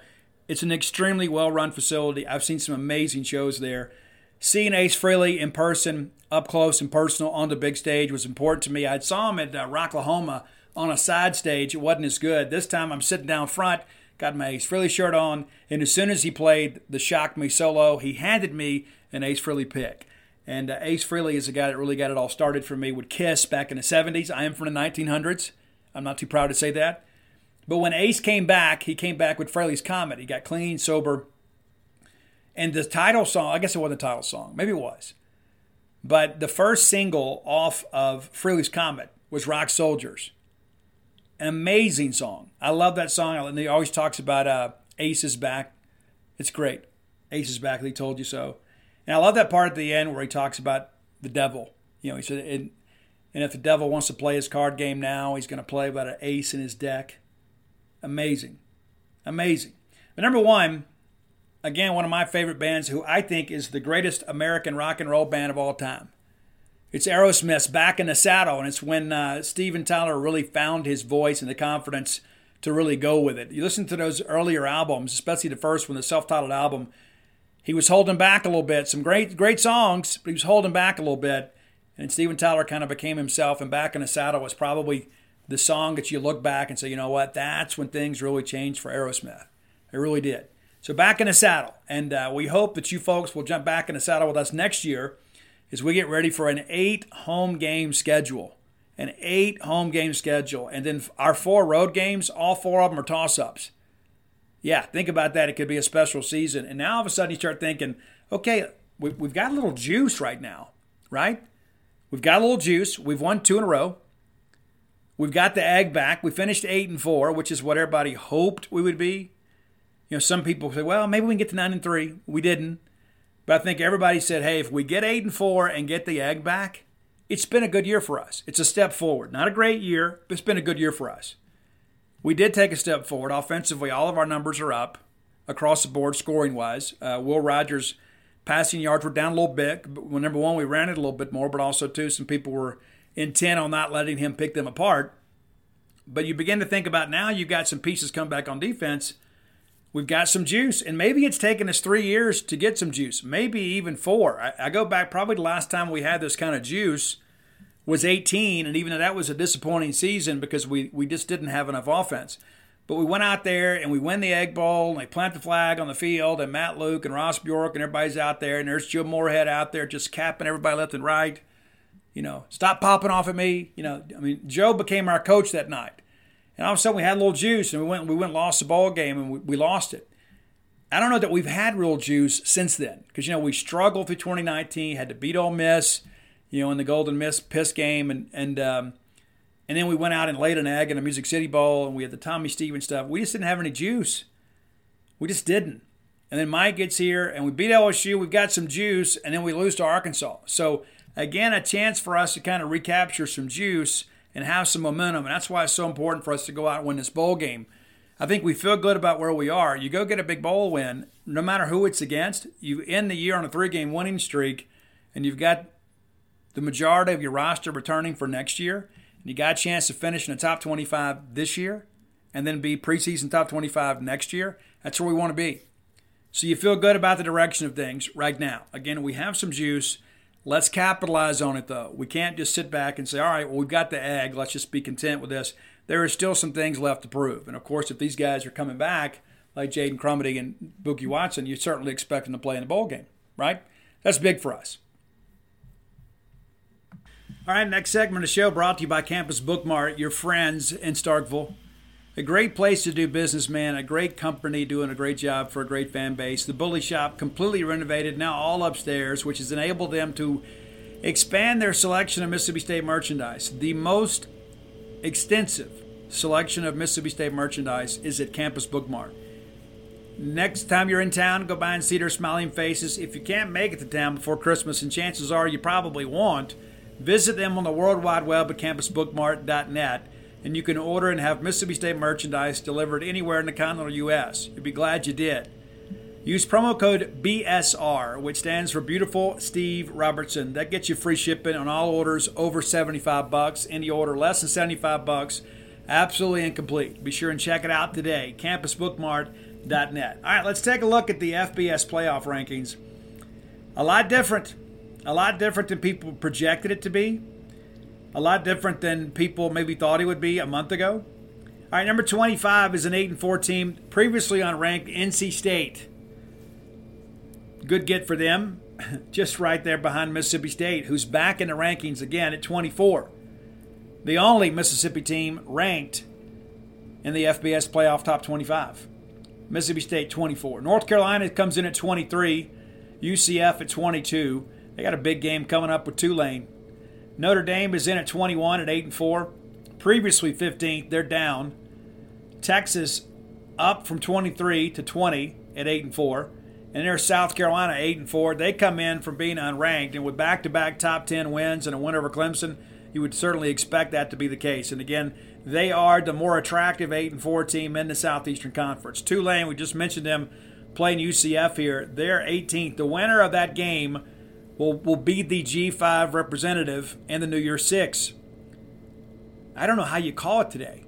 It's an extremely well-run facility. I've seen some amazing shows there. Seeing Ace Frehley in person, up close and personal on the big stage was important to me. I saw him at uh, Rocklahoma on a side stage. It wasn't as good. This time I'm sitting down front, got my Ace Frehley shirt on, and as soon as he played the Shock Me solo, he handed me an Ace Frehley pick. And uh, Ace Frehley is the guy that really got it all started for me with Kiss back in the 70s. I am from the 1900s. I'm not too proud to say that. But when Ace came back, he came back with Frehley's Comet. He got clean, sober. And the title song, I guess it wasn't the title song, maybe it was. But the first single off of Frehley's Comet was Rock Soldiers. An amazing song. I love that song. And he always talks about uh, Ace is back. It's great. Ace is back. He told you so. And I love that part at the end where he talks about the devil. You know, he said, and, and if the devil wants to play his card game now, he's going to play about an ace in his deck. Amazing. Amazing. But number one, again, one of my favorite bands who I think is the greatest American rock and roll band of all time. It's Aerosmith's Back in the Saddle, and it's when uh, Steven Tyler really found his voice and the confidence to really go with it. You listen to those earlier albums, especially the first one, the self titled album, he was holding back a little bit. Some great, great songs, but he was holding back a little bit. And Steven Tyler kind of became himself, and Back in the Saddle was probably the song that you look back and say, you know what, that's when things really changed for Aerosmith. It really did. So back in the saddle, and uh, we hope that you folks will jump back in the saddle with us next year as we get ready for an eight home game schedule, an eight home game schedule, and then our four road games, all four of them are toss ups yeah, think about that. It could be a special season. And now all of a sudden you start thinking, okay, we, we've got a little juice right now, right? We've got a little juice. We've won two in a row. We've got the egg back. We finished eight and four, which is what everybody hoped we would be. You know, some people say, well, maybe we can get to nine and three. We didn't. But I think everybody said, hey, if we get eight and four and get the egg back, it's been a good year for us. It's a step forward. Not a great year, but it's been a good year for us we did take a step forward offensively. All of our numbers are up across the board, scoring wise. Uh, Will Rogers' passing yards were down a little bit. Well, number one, we ran it a little bit more, but also too, some people were intent on not letting him pick them apart. But you begin to think about now you've got some pieces come back on defense. We've got some juice, and maybe it's taken us three years to get some juice, maybe even four. I, I go back probably the last time we had this kind of juice was 18, and even though that was a disappointing season because we, we just didn't have enough offense. But we went out there and we win the Egg Bowl, and they plant the flag on the field, and Matt Luke and Ross Bjork and everybody's out there, and there's Joe Moorhead out there just capping everybody left and right. You know, stop popping off at me. You know, I mean, Joe became our coach that night. And all of a sudden we had a little juice, and we went we went lost the ball game, and we, we lost it. I don't know that we've had real juice since then because you know we struggled through 2019, had to beat Ole Miss you know, in the Golden Miss Piss game, and and um, and then we went out and laid an egg in a Music City Bowl, and we had the Tommy Stevens stuff. We just didn't have any juice. We just didn't. And then Mike gets here, and we beat LSU. We've got some juice, and then we lose to Arkansas. So again, a chance for us to kind of recapture some juice and have some momentum, and that's why it's so important for us to go out and win this bowl game. I think we feel good about where we are. You go get a big bowl win, no matter who it's against. You end the year on a three-game winning streak, and you've got the majority of your roster returning for next year, and you got a chance to finish in the top 25 this year and then be preseason top 25 next year, that's where we want to be. So you feel good about the direction of things right now. Again, we have some juice. Let's capitalize on it, though. We can't just sit back and say, all right, well, we've got the egg. Let's just be content with this. There are still some things left to prove. And of course, if these guys are coming back, like Jaden Crumedy and Bookie Watson, you certainly expect them to play in the bowl game, right? That's big for us. All right, next segment of the show brought to you by Campus Bookmart, your friends in Starkville. A great place to do business, man. A great company doing a great job for a great fan base. The Bully Shop completely renovated, now all upstairs, which has enabled them to expand their selection of Mississippi State merchandise. The most extensive selection of Mississippi State merchandise is at Campus Bookmart. Next time you're in town, go by and see their smiling faces. If you can't make it to town before Christmas, and chances are you probably won't, visit them on the World Wide Web at campusbookmart.net and you can order and have Mississippi State merchandise delivered anywhere in the continental U.S. You'd be glad you did. Use promo code BSR, which stands for Beautiful Steve Robertson. That gets you free shipping on all orders over 75 bucks. Any order less than 75 bucks, absolutely incomplete. Be sure and check it out today. CampusBookmart.net. All right, let's take a look at the FBS playoff rankings. A lot different. A lot different than people projected it to be a lot different than people maybe thought he would be a month ago. All right, number 25 is an 8 and 4 team, previously unranked NC State. Good get for them, <laughs> just right there behind Mississippi State, who's back in the rankings again at 24. The only Mississippi team ranked in the FBS playoff top 25. Mississippi State 24. North Carolina comes in at 23. UCF at 22. They got a big game coming up with Tulane. Notre Dame is in at 21 at 8 and 4. Previously 15th, they're down. Texas up from 23 to 20 at 8 and 4. And there's South Carolina 8 and 4. They come in from being unranked and with back-to-back top 10 wins and a win over Clemson, you would certainly expect that to be the case. And again, they are the more attractive 8 and 4 team in the Southeastern Conference. Tulane, we just mentioned them playing UCF here. They're 18th. The winner of that game will, will be the G5 representative in the New Year Six. I don't know how you call it today,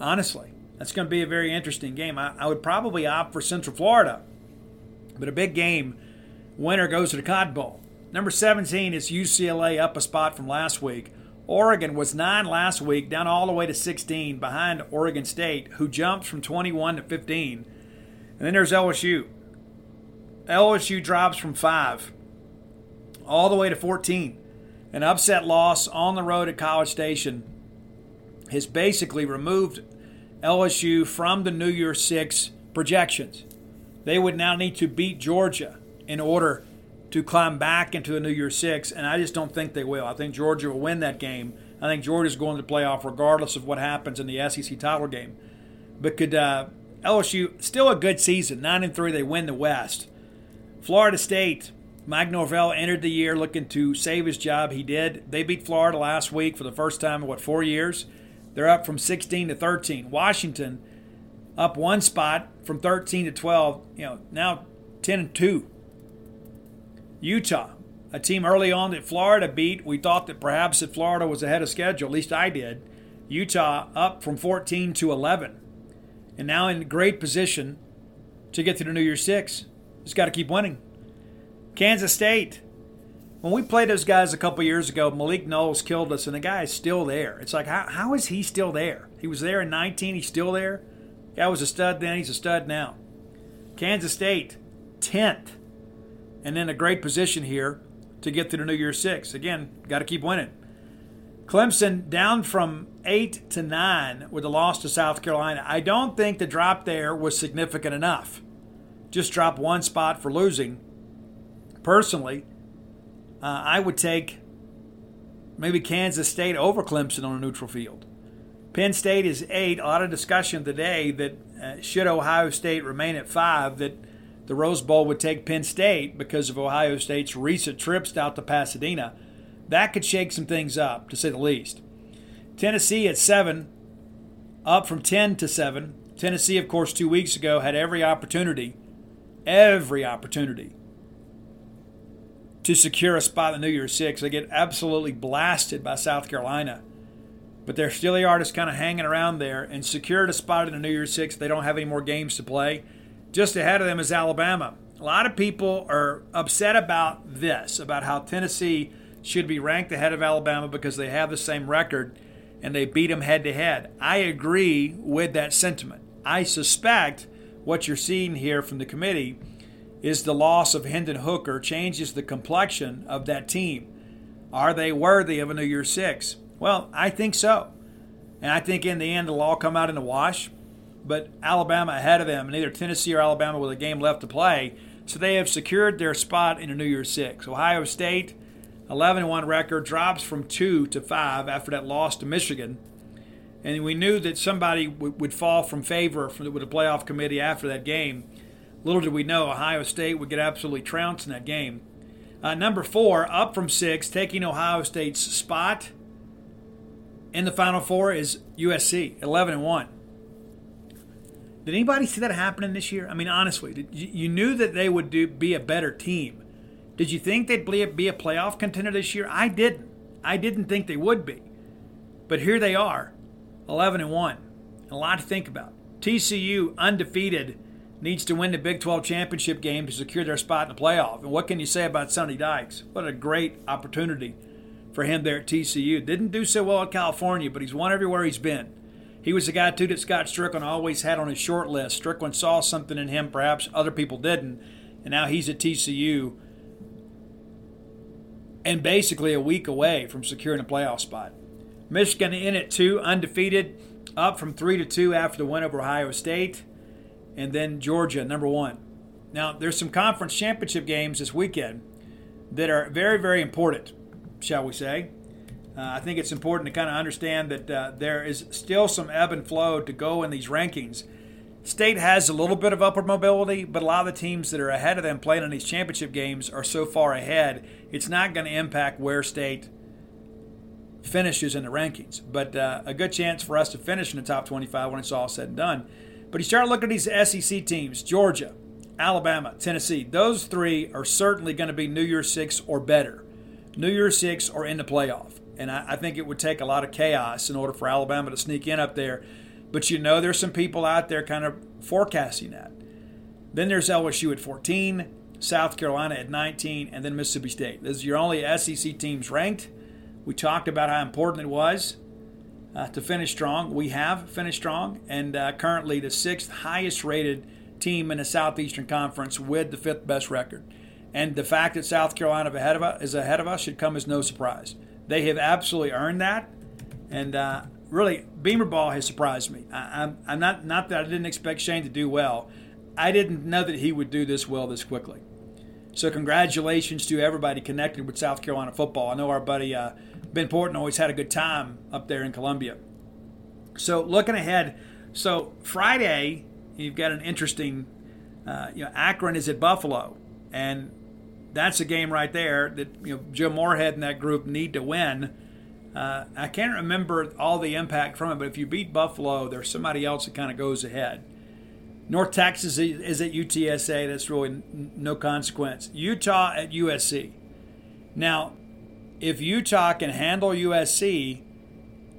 honestly. That's going to be a very interesting game. I, I would probably opt for Central Florida, but a big game. Winner goes to the Cotton Bowl. Number 17 is UCLA up a spot from last week. Oregon was 9 last week, down all the way to 16 behind Oregon State, who jumped from 21 to 15. And then there's LSU. LSU drops from 5 all the way to 14. An upset loss on the road at College Station has basically removed LSU from the New Year Six projections. They would now need to beat Georgia in order to climb back into the New Year Six, and I just don't think they will. I think Georgia will win that game. I think Georgia's going to the playoff regardless of what happens in the SEC title game. But could uh, LSU still a good season? Nine and three, they win the West. Florida State Mike Norvell entered the year looking to save his job. He did. They beat Florida last week for the first time in what four years. They're up from 16 to 13. Washington up one spot from 13 to 12. You know now 10 and two. Utah, a team early on that Florida beat. We thought that perhaps if Florida was ahead of schedule, at least I did. Utah up from 14 to 11, and now in great position to get to the New Year's Six. Just got to keep winning. Kansas State. When we played those guys a couple years ago, Malik Knowles killed us, and the guy is still there. It's like, how, how is he still there? He was there in 19, he's still there. Guy was a stud then, he's a stud now. Kansas State, 10th, and in a great position here to get to the New Year's Six. Again, got to keep winning. Clemson down from 8 to 9 with a loss to South Carolina. I don't think the drop there was significant enough. Just drop one spot for losing personally, uh, I would take maybe Kansas State over Clemson on a neutral field. Penn State is eight. A lot of discussion today that uh, should Ohio State remain at five, that the Rose Bowl would take Penn State because of Ohio State's recent trips out to Pasadena. That could shake some things up, to say the least. Tennessee at seven, up from 10 to 7. Tennessee, of course, two weeks ago had every opportunity, every opportunity to secure a spot in the New Year's Six. They get absolutely blasted by South Carolina. But they're still the artists kind of hanging around there and secured a spot in the New Year's Six. They don't have any more games to play. Just ahead of them is Alabama. A lot of people are upset about this, about how Tennessee should be ranked ahead of Alabama because they have the same record and they beat them head to head. I agree with that sentiment. I suspect what you're seeing here from the committee is the loss of Hendon Hooker changes the complexion of that team. Are they worthy of a New Year's Six? Well, I think so. And I think in the end it'll all come out in the wash. but Alabama ahead of them, and either Tennessee or Alabama with a game left to play. So they have secured their spot in the New Year's Six. Ohio State, 11 1 record, drops from 2 to 5 after that loss to Michigan. And we knew that somebody would fall from favor with the playoff committee after that game. Little did we know Ohio State would get absolutely trounced in that game. Uh, number four, up from six, taking Ohio State's spot in the Final Four is USC, 11 and 1. Did anybody see that happening this year? I mean, honestly, did, you, knew that they would do, be a better team. Did you think they'd be a, be a playoff contender this year? I didn't. I didn't think they would be. But here they are, 11 and 1. A lot to think about. TCU undefeated needs to win the Big 12 championship game to secure their spot in the playoff. And what can you say about Sonny Dykes? What a great opportunity for him there at TCU. Didn't do so well at California, but he's won everywhere he's been. He was the guy, too, that Scott Stricklin always had on his short list. Stricklin saw something in him, perhaps other people didn't, and now he's at TCU and basically a week away from securing a playoff spot. Michigan in it, too, undefeated, up from 3 to 2 after the win over Ohio State and then Georgia, number one. Now, there's some conference championship games this weekend that are very, very important, shall we say. Uh, I think it's important to kind of understand that uh, there is still some ebb and flow to go in these rankings. State has a little bit of upward mobility, but a lot of the teams that are ahead of them playing in these championship games are so far ahead, it's not going to impact where State finishes in the rankings. But uh, a good chance for us to finish in the top 25 when it's all said and done. But you start looking at these SEC teams Georgia, Alabama, Tennessee. Those three are certainly going to be New Year's Six or better. New Year's Six or in the playoff. And I, I think it would take a lot of chaos in order for Alabama to sneak in up there. But you know, there's some people out there kind of forecasting that. Then there's LSU at 14, South Carolina at 19, and then Mississippi State. Those are your only SEC teams ranked. We talked about how important it was uh, to finish strong. We have finished strong, and uh, currently the sixth highest rated team in the Southeastern Conference with the fifth best record. And the fact that South Carolina ahead of us, is ahead of us should come as no surprise. They have absolutely earned that, and uh, really, Beamer ball has surprised me. I, am I'm, I'm not not that I didn't expect Shane to do well. I didn't know that he would do this well this quickly. So congratulations to everybody connected with South Carolina football. I know our buddy uh, Ben Porton always had a good time up there in Columbia. So looking ahead, so Friday you've got an interesting. Uh, you know, Akron is at Buffalo, and that's a game right there that you know Joe Moorhead and that group need to win. Uh, I can't remember all the impact from it, but if you beat Buffalo, there's somebody else that kind of goes ahead. North Texas is at UTSA. That's really no consequence. Utah at USC. Now, if Utah can handle USC,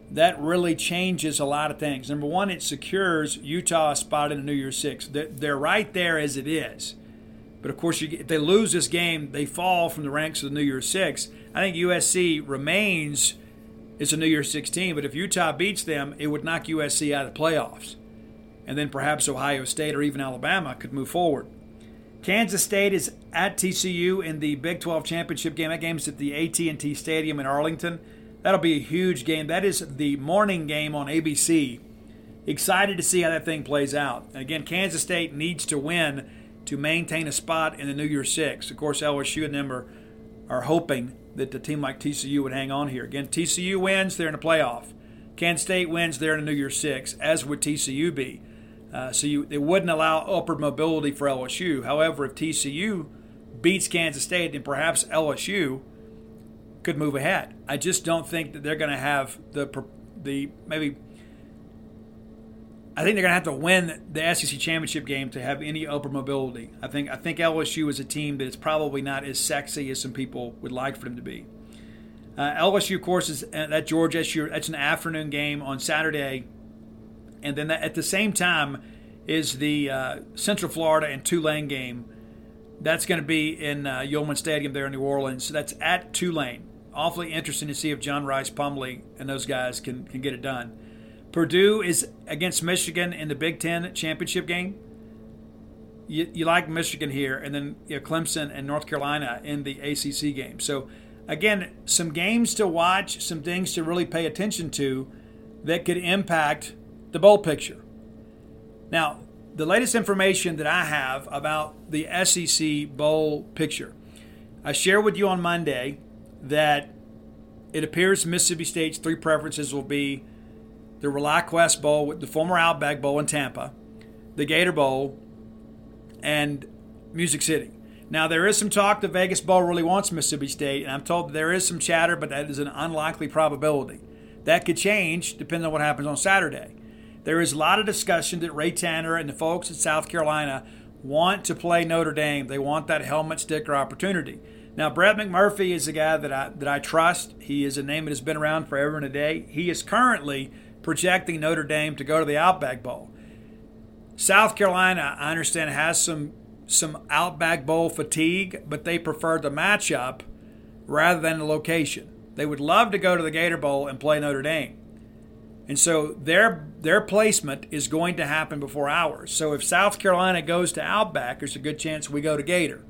that really changes a lot of things. Number one, it secures Utah a spot in the New Year's Six. They're right there as it is. But of course, if they lose this game, they fall from the ranks of the New Year's Six. I think USC remains as a New Year's Six team, but if Utah beats them, it would knock USC out of the playoffs. And then perhaps Ohio State or even Alabama could move forward. Kansas State is at TCU in the Big 12 championship game. That game's at the AT&T Stadium in Arlington. That'll be a huge game. That is the morning game on ABC. Excited to see how that thing plays out. And again, Kansas State needs to win to maintain a spot in the New Year's Six. Of course, LSU and them are, are hoping that the team like TCU would hang on here. Again, TCU wins, they're in the playoff. Kansas State wins, they're in the New Year's Six, as would TCU be. Uh, so you, it wouldn't allow upward mobility for LSU. However, if TCU beats Kansas State, then perhaps LSU could move ahead. I just don't think that they're going to have the the maybe. I think they're going to have to win the SEC championship game to have any upward mobility. I think I think LSU is a team that is probably not as sexy as some people would like for them to be. Uh, LSU, of course, is uh, that Georgia. That's an afternoon game on Saturday and then at the same time is the uh, Central Florida and Tulane game. That's going to be in uh, Yulman Stadium there in New Orleans. So that's at Tulane. Awfully interesting to see if John Rhys, Plumlee and those guys can, can get it done. Purdue is against Michigan in the Big Ten championship game. You, you like Michigan here, and then you know, Clemson and North Carolina in the ACC game. So, again, some games to watch, some things to really pay attention to that could impact the bowl picture. Now, the latest information that I have about the SEC Bowl picture, I shared with you on Monday that it appears Mississippi State's three preferences will be the ReliaQuest Bowl, the former Outback Bowl in Tampa, the Gator Bowl, and Music City. Now, there is some talk the Vegas Bowl really wants Mississippi State, and I'm told there is some chatter, but that is an unlikely probability. That could change depending on what happens on Saturday. There is a lot of discussion that Ray Tanner and the folks at South Carolina want to play Notre Dame. They want that helmet sticker opportunity. Now, Brett McMurphy is a guy that I that I trust. He is a name that has been around forever and a day. He is currently projecting Notre Dame to go to the Outback Bowl. South Carolina, I understand, has some some Outback Bowl fatigue, but they prefer the matchup rather than the location. They would love to go to the Gator Bowl and play Notre Dame. And so their their placement is going to happen before ours. So if South Carolina goes to Outback, there's a good chance we go to Gator.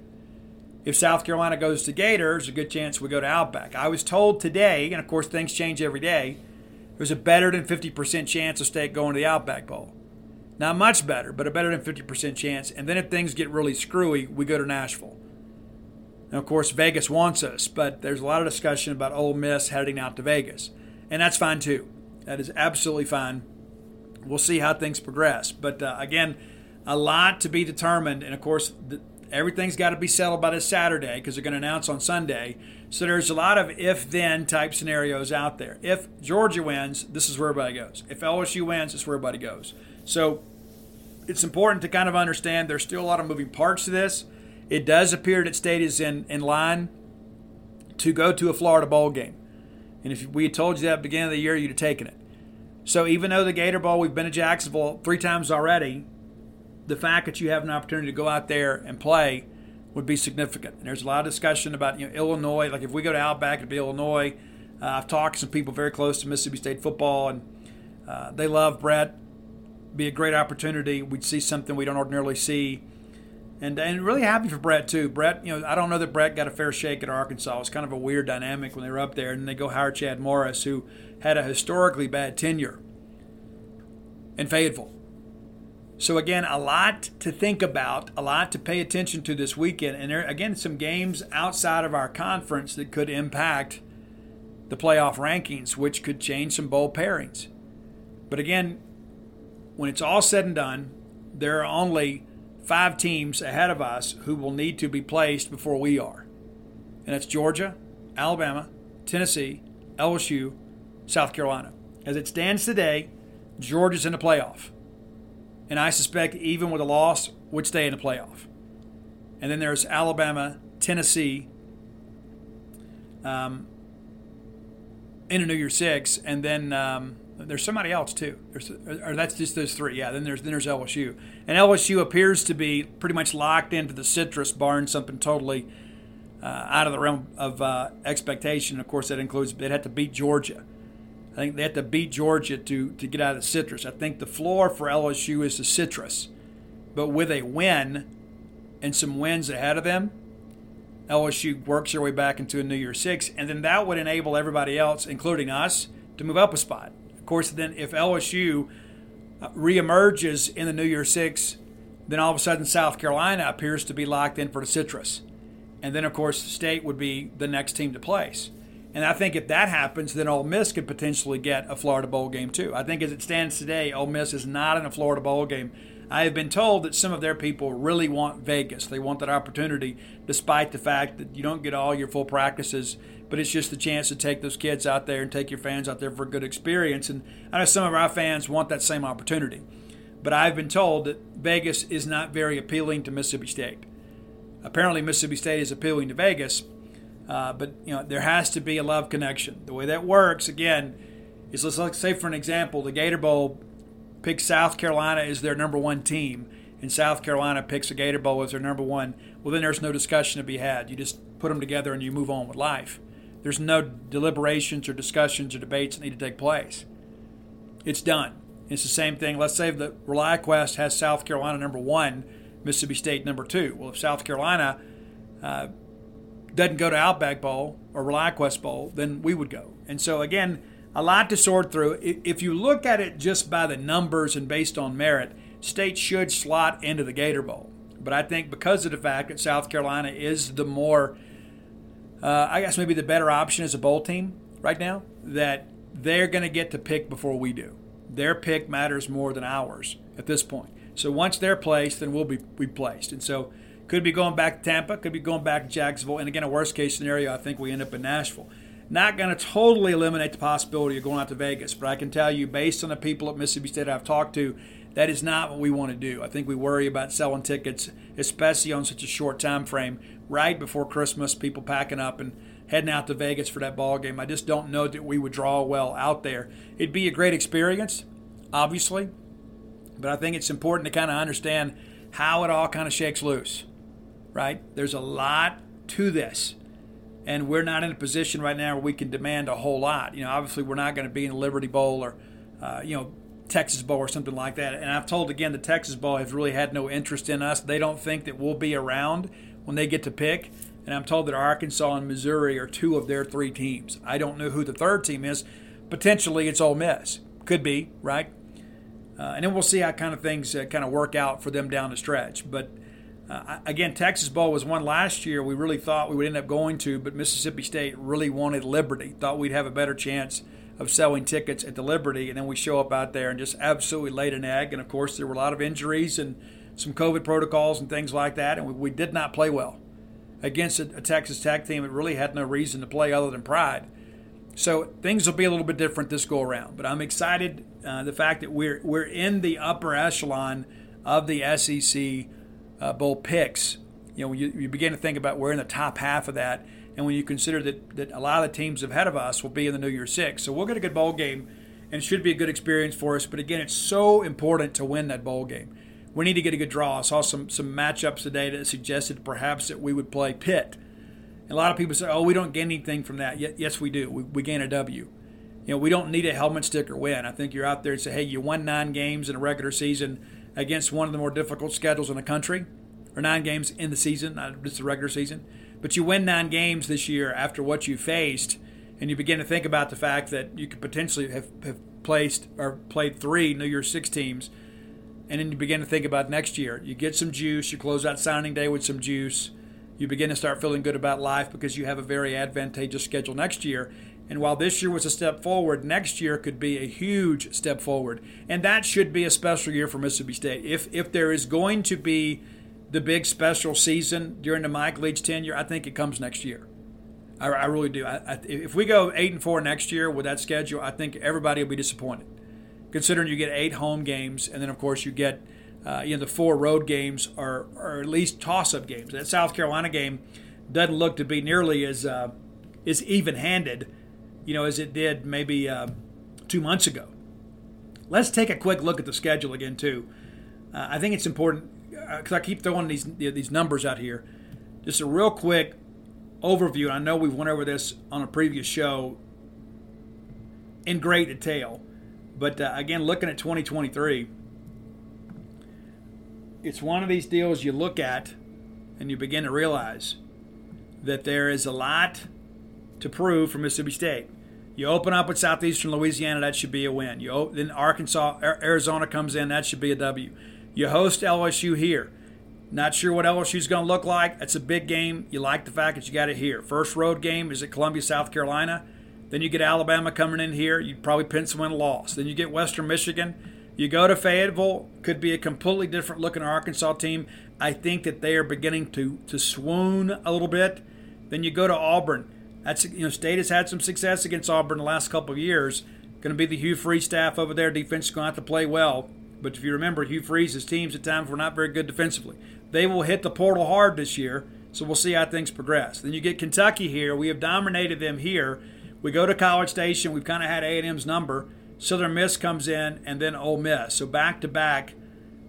If South Carolina goes to Gator, there's a good chance we go to Outback. I was told today, and of course things change every day, there's a better than 50% chance of State going to the Outback Bowl. Not much better, but a better than 50% chance. And then if things get really screwy, we go to Nashville. And of course, Vegas wants us, but there's a lot of discussion about Ole Miss heading out to Vegas. And that's fine too. That is absolutely fine. We'll see how things progress. But uh, again, a lot to be determined. And of course, the, everything's got to be settled by this Saturday because they're going to announce on Sunday. So there's a lot of if then type scenarios out there. If Georgia wins, this is where everybody goes. If LSU wins, this is where everybody goes. So it's important to kind of understand there's still a lot of moving parts to this. It does appear that State is in, in line to go to a Florida bowl game. And if we had told you that at the beginning of the year, you'd have taken it. So even though the Gator Bowl, we've been to Jacksonville three times already, the fact that you have an opportunity to go out there and play would be significant. And there's a lot of discussion about you know Illinois. Like if we go to Outback, it'd be Illinois. Uh, I've talked to some people very close to Mississippi State football, and uh, they love Bret. Be a great opportunity. We'd see something we don't ordinarily see and and really happy for Bret too. Bret, you know, I don't know that Bret got a fair shake at Arkansas. It's kind of a weird dynamic when they were up there, and they go hire Chad Morris, who had a historically bad tenure in Fayetteville. So again, a lot to think about, a lot to pay attention to this weekend, and there again some games outside of our conference that could impact the playoff rankings, which could change some bowl pairings. But again, when it's all said and done, there are only five teams ahead of us who will need to be placed before we are. And that's Georgia, Alabama, Tennessee, LSU, South Carolina. As it stands today, Georgia's in the playoff. And I suspect even with a loss, would stay in the playoff. And then there's Alabama, Tennessee, um, in a New Year Six, and then um, there's somebody else too. There's, or that's just those three. Yeah. Then there's then there's LSU, and LSU appears to be pretty much locked into the citrus, barring something totally uh, out of the realm of uh, expectation. Of course, that includes they'd have to beat Georgia. I think they have to beat Georgia to to get out of the citrus. I think the floor for LSU is the citrus, but with a win and some wins ahead of them, LSU works their way back into a New Year Six, and then that would enable everybody else, including us, to move up a spot course, then if LSU uh, reemerges in the New Year Six, then all of a sudden South Carolina appears to be locked in for the Citrus. And then, of course, the State would be the next team to place. And I think if that happens, then Ole Miss could potentially get a Florida Bowl game too. I think as it stands today, Ole Miss is not in a Florida Bowl game. I have been told that some of their people really want Vegas. They want that opportunity, despite the fact that you don't get all your full practices but it's just a chance to take those kids out there and take your fans out there for a good experience. And I know some of our fans want that same opportunity. But I've been told that Vegas is not very appealing to Mississippi State. Apparently, Mississippi State is appealing to Vegas, uh, but you know there has to be a love connection. The way that works, again, is let's say for an example, the Gator Bowl picks South Carolina as their number one team, and South Carolina picks the Gator Bowl as their number one. Well, then there's no discussion to be had. You just put them together and you move on with life. There's no deliberations or discussions or debates that need to take place. It's done. It's the same thing. Let's say that ReliaQuest has South Carolina number one, Mississippi State number two. Well, if South Carolina uh, doesn't go to Outback Bowl or ReliaQuest Bowl, then we would go. And so, again, a lot to sort through. If you look at it just by the numbers and based on merit, State should slot into the Gator Bowl. But I think because of the fact that South Carolina is the more, uh, I guess maybe the better option is a bowl team right now, that they're going to get to pick before we do. Their pick matters more than ours at this point. So once they're placed, then we'll be, be placed. And so could be going back to Tampa, could be going back to Jacksonville. And again, a worst case scenario, I think we end up in Nashville. Not going to totally eliminate the possibility of going out to Vegas, but I can tell you, based on the people at Mississippi State I've talked to, that is not what we want to do. I think we worry about selling tickets, especially on such a short time frame, right before Christmas, people packing up and heading out to Vegas for that ball game. I just don't know that we would draw well out there. It'd be a great experience, obviously, but I think it's important to kind of understand how it all kind of shakes loose, right? There's a lot to this. And we're not in a position right now where we can demand a whole lot. You know, obviously, we're not going to be in the Liberty Bowl or, uh, you know, Texas Bowl or something like that. And I've told again, the Texas Bowl has really had no interest in us. They don't think that we'll be around when they get to pick. And I'm told that Arkansas and Missouri are two of their three teams. I don't know who the third team is. Potentially, it's Ole Miss. Could be, right? Uh, and then we'll see how kind of things uh, kind of work out for them down the stretch. But uh, again, Texas Bowl was one last year. We really thought we would end up going to, but Mississippi State really wanted Liberty. Thought we'd have a better chance of selling tickets at the Liberty, and then we show up out there and just absolutely laid an egg. And of course, there were a lot of injuries and some COVID protocols and things like that, and we, we did not play well against a, a Texas Tech team that really had no reason to play other than pride. So things will be a little bit different this go around, but I'm excited uh, the fact that we're we're in the upper echelon of the SEC uh, bowl picks. You know, you, you begin to think about we're in the top half of that, and when you consider that, that a lot of the teams ahead of us will be in the New Year Six, so we'll get a good bowl game, and it should be a good experience for us. But again, it's so important to win that bowl game. We need to get a good draw. I saw some some matchups today that suggested perhaps that we would play Pitt a lot of people say, "Oh, we don't get anything from that." Yes, we do. We, we gain a W. You know, we don't need a helmet sticker win. I think you're out there and say, "Hey, you won nine games in a regular season against one of the more difficult schedules in the country, or nine games in the season, not just the regular season, but you win nine games this year after what you faced." And you begin to think about the fact that you could potentially have, have placed or played three New Year's Six teams, and then you begin to think about next year. You get some juice. You close out signing day with some juice you begin to start feeling good about life because you have a very advantageous schedule next year. And while this year was a step forward, next year could be a huge step forward. And that should be a special year for Mississippi State. If if there is going to be the big special season during the Mike Leach tenure, I think it comes next year. I, I really do. I, I, if we go eight and four next year with that schedule, I think everybody will be disappointed. Considering you get eight home games, and then of course you get uh, you know, the four road games are, are at least toss-up games. That South Carolina game doesn't look to be nearly as uh, as even-handed, you know, as it did maybe uh, two months ago. Let's take a quick look at the schedule again, too. Uh, I think it's important because uh, I keep throwing these these numbers out here. Just a real quick overview. I know we've went over this on a previous show in great detail, but uh, again, looking at 2023 it's one of these deals you look at and you begin to realize that there is a lot to prove for Mississippi State. You open up with Southeastern Louisiana, that should be a win. You open, then Arkansas, Arizona comes in, that should be a W. You host LSU here. Not sure what LSU's going to look like. That's a big game. You like the fact that you got it here. First road game is at Columbia, South Carolina. Then you get Alabama coming in here. You probably pencil in a loss. Then you get Western Michigan. You go to Fayetteville, could be a completely different looking Arkansas team. I think that they are beginning to to swoon a little bit. Then you go to Auburn. That's you know, State has had some success against Auburn the last couple of years. Going to be the Hugh Freeze staff over there. Defense is going to have to play well. But if you remember, Hugh Freeze's teams at times were not very good defensively. They will hit the portal hard this year, so we'll see how things progress. Then you get Kentucky here. We have dominated them here. We go to College Station. We've kind of had A&M's number. Southern Miss comes in, and then Ole Miss. So back to back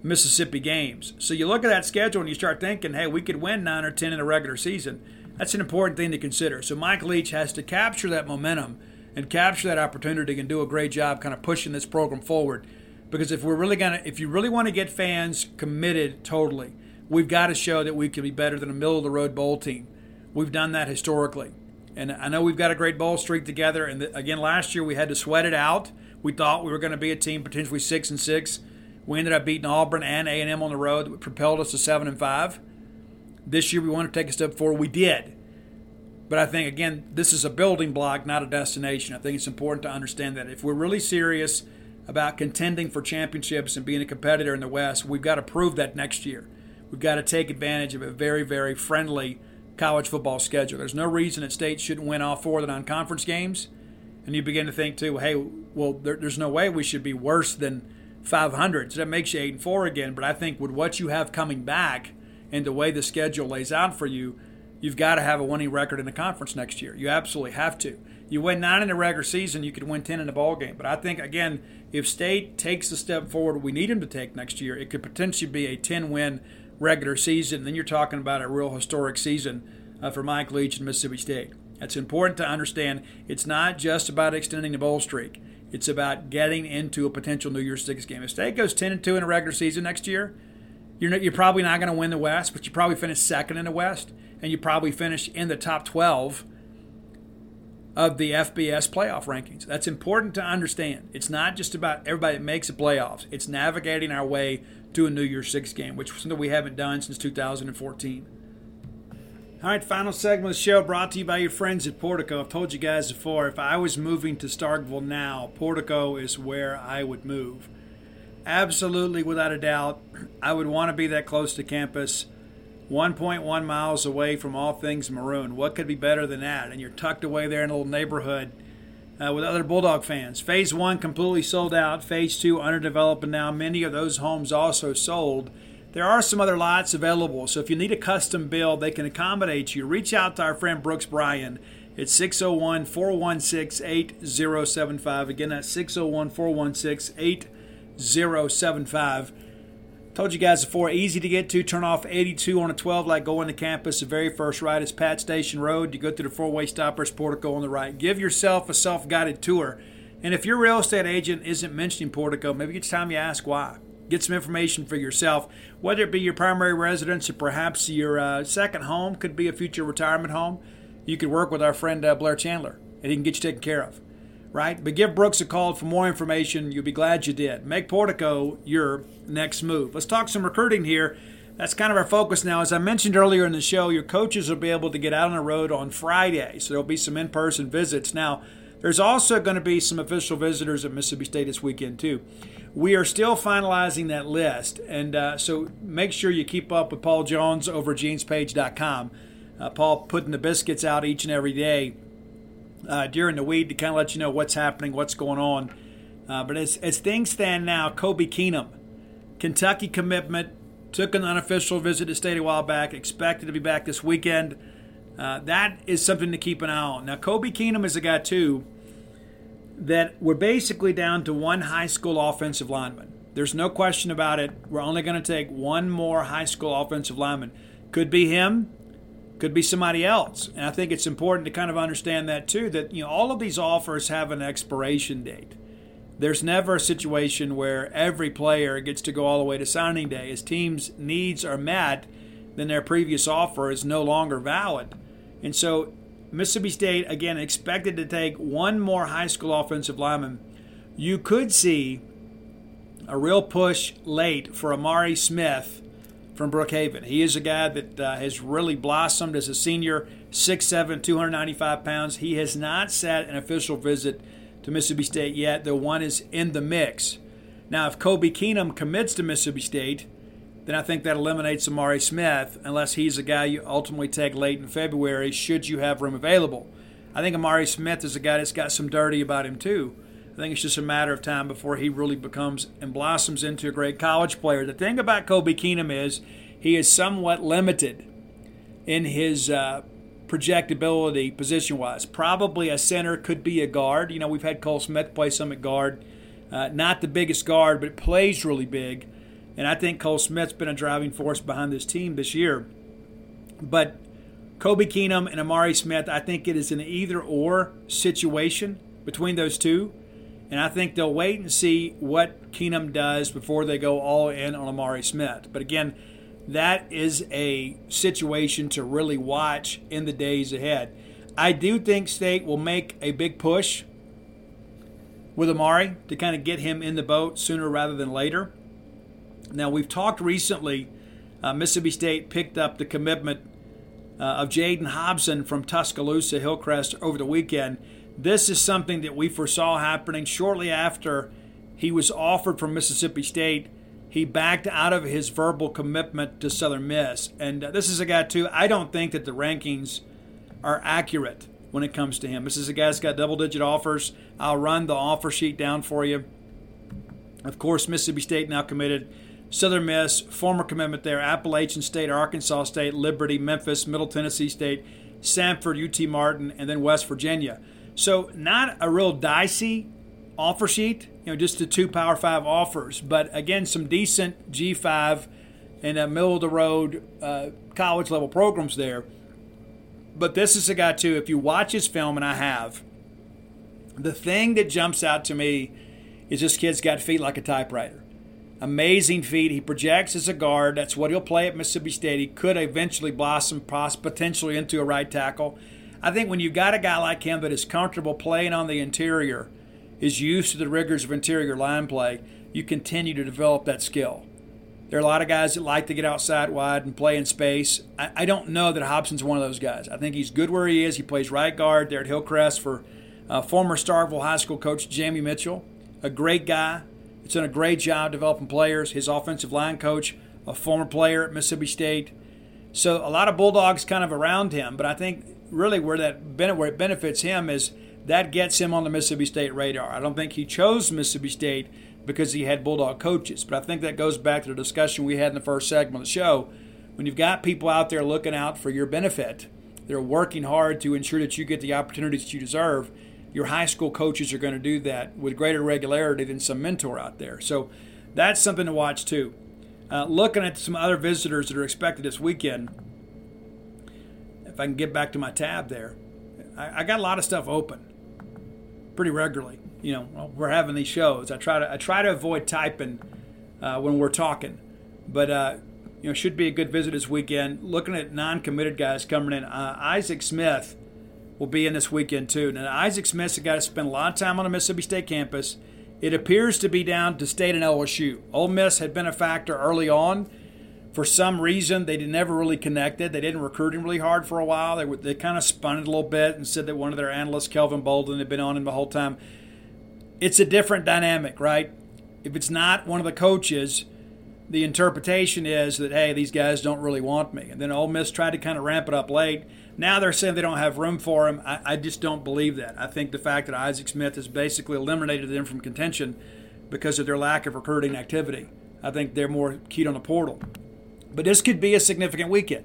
Mississippi games. So you look at that schedule and you start thinking, hey, we could win nine or ten in a regular season. That's an important thing to consider. So Mike Leach has to capture that momentum and capture that opportunity and do a great job kind of pushing this program forward. Because if we're really gonna, if you really want to get fans committed totally, we've got to show that we can be better than a middle of the road bowl team. We've done that historically, and I know we've got a great bowl streak together. And again, last year we had to sweat it out we thought we were going to be a team potentially six and six. We ended up beating Auburn and A&M on the road, which propelled us to seven and five. This year we wanted to take a step forward. We did. But I think, again, this is a building block, not a destination. I think it's important to understand that if we're really serious about contending for championships and being a competitor in the West, we've got to prove that next year. We've got to take advantage of a very, very friendly college football schedule. There's no reason that State shouldn't win all four of the non conference games. And you begin to think, too, hey, well, there, there's no way we should be worse than 500. So that makes you 8 and 4 again. But I think with what you have coming back and the way the schedule lays out for you, you've got to have a winning record in the conference next year. You absolutely have to. You win nine in the regular season, you could win 10 in the ball game. But I think, again, if State takes the step forward we need them to take next year, it could potentially be a 10 win regular season. Then you're talking about a real historic season uh, for Mike Leach and Mississippi State. It's important to understand it's not just about extending the bowl streak. It's about getting into a potential New Year's Six game. If State goes 10 and 2 in a regular season next year, you're, not, you're probably not going to win the West, but you probably finish second in the West, and you probably finish in the top 12 of the FBS playoff rankings. That's important to understand. It's not just about everybody that makes the playoffs, it's navigating our way to a New Year's Six game, which is something we haven't done since 2014. All right, final segment of the show brought to you by your friends at Portico. I've told you guys before, if I was moving to Starkville now, Portico is where I would move. Absolutely, without a doubt, I would want to be that close to campus, 1.1 miles away from all things maroon. What could be better than that? And you're tucked away there in a little neighborhood uh, with other Bulldog fans. Phase one completely sold out. Phase two underdeveloped, now many of those homes also sold. There are some other lots available, so if you need a custom build, they can accommodate you. Reach out to our friend Brooks Bryan It's 601 416 8075. Again, that's 601 416 8075. Told you guys before, easy to get to. Turn off 82 on a 12 like going to campus. The very first right is Pat Station Road. You go through the four way stoppers, Portico on the right. Give yourself a self guided tour. And if your real estate agent isn't mentioning Portico, maybe it's time you ask why get some information for yourself, whether it be your primary residence or perhaps your uh, second home, could be a future retirement home. You could work with our friend uh, Blair Chandler, and he can get you taken care of. Right? But give Brooks a call for more information. You'll be glad you did. Make Portico your next move. Let's talk some recruiting here. That's kind of our focus now. As I mentioned earlier in the show, your coaches will be able to get out on the road on Friday, so there'll be some in person visits. Now, there's also going to be some official visitors at Mississippi State this weekend, too. We are still finalizing that list, and uh, so make sure you keep up with Paul Jones over at genespage.com. Uh, Paul putting the biscuits out each and every day uh, during the week to kind of let you know what's happening, what's going on. Uh, but as, as things stand now, Kobe Keenum, Kentucky commitment, took an unofficial visit to state a while back, expected to be back this weekend. Uh, that is something to keep an eye on. Now, Kobe Keenum is a guy, too, that we're basically down to one high school offensive lineman. There's no question about it. We're only going to take one more high school offensive lineman. Could be him, could be somebody else. And I think it's important to kind of understand that too that you know all of these offers have an expiration date. There's never a situation where every player gets to go all the way to signing day. As teams' needs are met, then their previous offer is no longer valid. And so Mississippi State, again, expected to take one more high school offensive lineman. You could see a real push late for Amari Smith from Brookhaven. He is a guy that uh, has really blossomed as a senior, 6'7, 295 pounds. He has not set an official visit to Mississippi State yet, though one is in the mix. Now, if Kobe Keenum commits to Mississippi State, then I think that eliminates Amari Smith, unless he's a guy you ultimately take late in February, should you have room available. I think Amari Smith is a guy that's got some dirty about him, too. I think it's just a matter of time before he really becomes and blossoms into a great college player. The thing about Kobe Keenum is he is somewhat limited in his uh, projectability position wise. Probably a center, could be a guard. You know, we've had Cole Smith play some at guard. Uh, not the biggest guard, but plays really big. And I think Cole Smith's been a driving force behind this team this year. But Kobe Keenum and Amari Smith, I think it is an either or situation between those two. And I think they'll wait and see what Keenum does before they go all in on Amari Smith. But again, that is a situation to really watch in the days ahead. I do think State will make a big push with Amari to kind of get him in the boat sooner rather than later. Now, we've talked recently, uh, Mississippi State picked up the commitment uh, of Jaden Hobson from Tuscaloosa Hillcrest over the weekend. This is something that we foresaw happening shortly after he was offered from Mississippi State. He backed out of his verbal commitment to Southern Miss. And uh, this is a guy, too, I don't think that the rankings are accurate when it comes to him. This is a guy that's got double digit offers. I'll run the offer sheet down for you. Of course, Mississippi State now committed. Southern Miss, former commitment there, Appalachian State, Arkansas State, Liberty, Memphis, Middle Tennessee State, Samford, UT Martin, and then West Virginia. So, not a real dicey offer sheet, you know, just the two Power Five offers, but again, some decent G5 and a middle of the road uh, college level programs there. But this is a guy, too, if you watch his film, and I have, the thing that jumps out to me is this kid's got feet like a typewriter. Amazing feet. He projects as a guard. That's what he'll play at Mississippi State. He could eventually blossom potentially into a right tackle. I think when you've got a guy like him that is comfortable playing on the interior, is used to the rigors of interior line play, you continue to develop that skill. There are a lot of guys that like to get outside wide and play in space. I, I don't know that Hobson's one of those guys. I think he's good where he is. He plays right guard there at Hillcrest for uh, former Starkville High School coach Jamie Mitchell, a great guy. It's done a great job developing players. His offensive line coach, a former player at Mississippi State. So a lot of Bulldogs kind of around him, but I think really where that where it benefits him is that gets him on the Mississippi State radar. I don't think he chose Mississippi State because he had Bulldog coaches. But I think that goes back to the discussion we had in the first segment of the show. When you've got people out there looking out for your benefit, they're working hard to ensure that you get the opportunities that you deserve. Your high school coaches are going to do that with greater regularity than some mentor out there. So that's something to watch too. Uh, looking at some other visitors that are expected this weekend, if I can get back to my tab there, I, I got a lot of stuff open pretty regularly you know, we're having these shows. I try to I try to avoid typing uh, when we're talking, but uh, you know, should be a good visit this weekend. Looking at non-committed guys coming in, uh, Isaac Smith will be in this weekend too. Now, Isaac Smith's a guy that spent a lot of time on the Mississippi State campus. It appears to be down to State and LSU. Ole Miss had been a factor early on. For some reason, they never really connected. They didn't recruit him really hard for a while. They, were, they kind of spun it a little bit and said that one of their analysts, Kelvin Bolden, had been on him the whole time it's a different dynamic, right? If it's not one of the coaches, the interpretation is that hey, these guys don't really want me. And then Ole Miss tried to kind of ramp it up late. Now they're saying they don't have room for him. I, I just don't believe that. I think the fact that Isaac Smith has basically eliminated them from contention because of their lack of recruiting activity. I think they're more keyed on the portal. But this could be a significant weekend.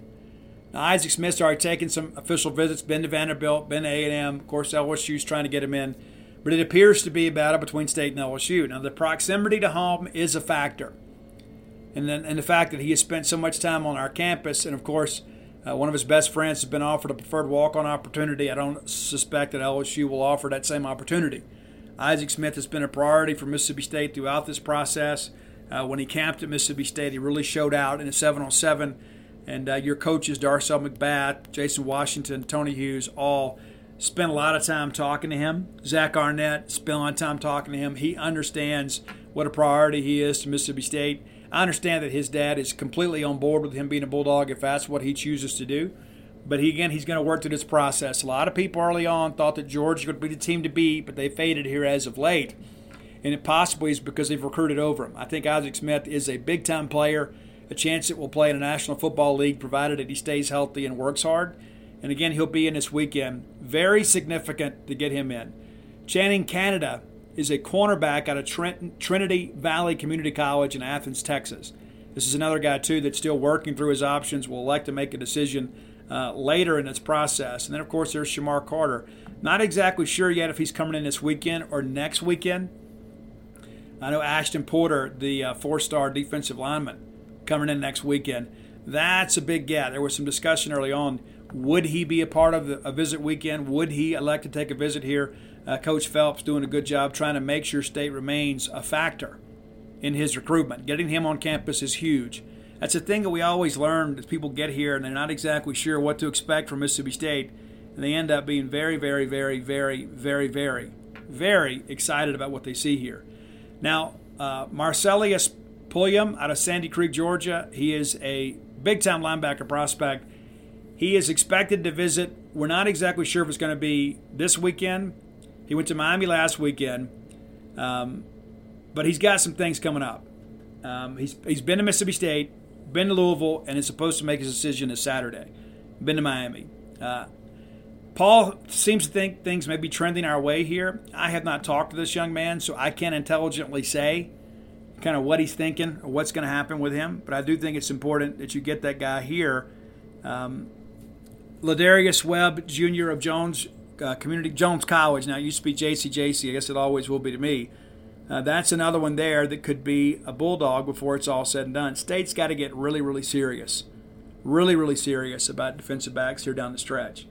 Now, Isaac Smith's already taken some official visits, been to Vanderbilt, been to A&M. Of course, LSU's trying to get him in but it appears to be a battle between State and LSU. Now, the proximity to home is a factor. And then and the fact that he has spent so much time on our campus, and of course, uh, one of his best friends has been offered a preferred walk on opportunity. I don't suspect that LSU will offer that same opportunity. Isaac Smith has been a priority for Mississippi State throughout this process. Uh, when he camped at Mississippi State, he really showed out in a 7 on 7. And uh, your coaches, Darcel McBath, Jason Washington, Tony Hughes, all spent a lot of time talking to him. Zach Arnett spent a lot of time talking to him. He understands what a priority he is to Mississippi State. I understand that his dad is completely on board with him being a Bulldog if that's what he chooses to do. But he, again, he's going to work through this process. A lot of people early on thought that Georgia would be the team to beat, but they faded here as of late. And it possibly is because they've recruited over him. I think Isaac Smith is a big time player, a chance that will play in a National Football League provided that he stays healthy and works hard. And again, he'll be in this weekend. Very significant to get him in. Channing Canada is a cornerback out of Trent, Trinity Valley Community College in Athens, Texas. This is another guy, too, that's still working through his options, will elect to make a decision uh, later in its process. And then, of course, there's Shamar Carter. Not exactly sure yet if he's coming in this weekend or next weekend. I know Ashton Porter, the uh, four star defensive lineman, coming in next weekend. That's a big get. There was some discussion early on would he be a part of a visit weekend? Would he elect to take a visit here? Uh, Coach Phelps doing a good job trying to make sure State remains a factor in his recruitment. Getting him on campus is huge. That's a thing that we always learn as people get here and they're not exactly sure what to expect from Mississippi State, and they end up being very, very, very, very, very, very, very excited about what they see here. Now, uh, Marcellius Pulliam out of Sandy Creek, Georgia. He is a big time linebacker prospect. He is expected to visit. We're not exactly sure if it's going to be this weekend. He went to Miami last weekend, um, but he's got some things coming up. Um, he's, he's been to Mississippi State, been to Louisville, and is supposed to make his decision this Saturday. Been to Miami. Uh, Paul seems to think things may be trending our way here. I have not talked to this young man, so I can't intelligently say kind of what he's thinking or what's going to happen with him. But I do think it's important that you get that guy here. Um, Ladarius Webb Jr. of Jones uh, Community Jones College. Now it used to be JCJC. I guess it always will be to me. Uh, that's another one there that could be a bulldog before it's all said and done. State's got to get really, really serious, really, really serious about defensive backs here down the stretch.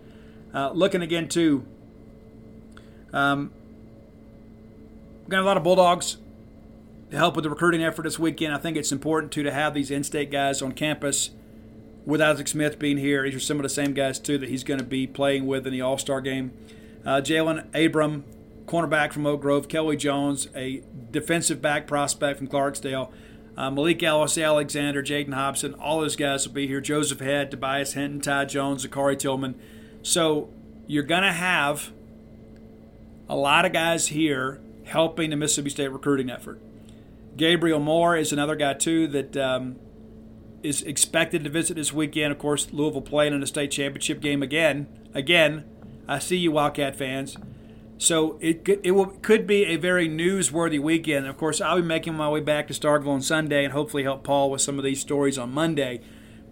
Uh, looking again too, um, got a lot of bulldogs to help with the recruiting effort this weekend. I think it's important too to have these in-state guys on campus. With Isaac Smith being here, these are some of the same guys too that he's going to be playing with in the All-Star game. Uh, Jalen Abram, cornerback from Oak Grove. Kelly Jones, a defensive back prospect from Clarksdale. Uh, Malik Ellis, Alexander, Jaden Hobson, all those guys will be here. Joseph Head, Tobias Hinton, Ty Jones, Zakari Tillman. So you're going to have a lot of guys here helping the Mississippi State recruiting effort. Gabriel Moore is another guy, too, that um, is expected to visit this weekend. Of course, Louisville playing in the state championship game again. Again, I see you, Wildcat fans. So it could, it will, could be a very newsworthy weekend. Of course, I'll be making my way back to Starkville on Sunday and hopefully help Paul with some of these stories on Monday.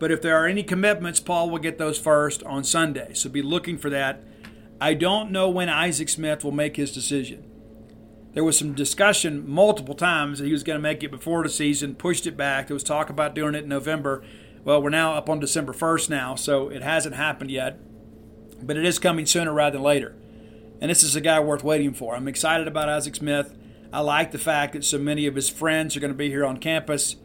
But if there are any commitments, Paul will get those first on Sunday. So be looking for that. I don't know when Isaac Smith will make his decision. There was some discussion multiple times that he was going to make it before the season, pushed it back. There was talk about doing it in November. Well, we're now up on December 1st now, so it hasn't happened yet. But it is coming sooner rather than later. And this is a guy worth waiting for. I'm excited about Isaac Smith. I like the fact that so many of his friends are going to be here on campus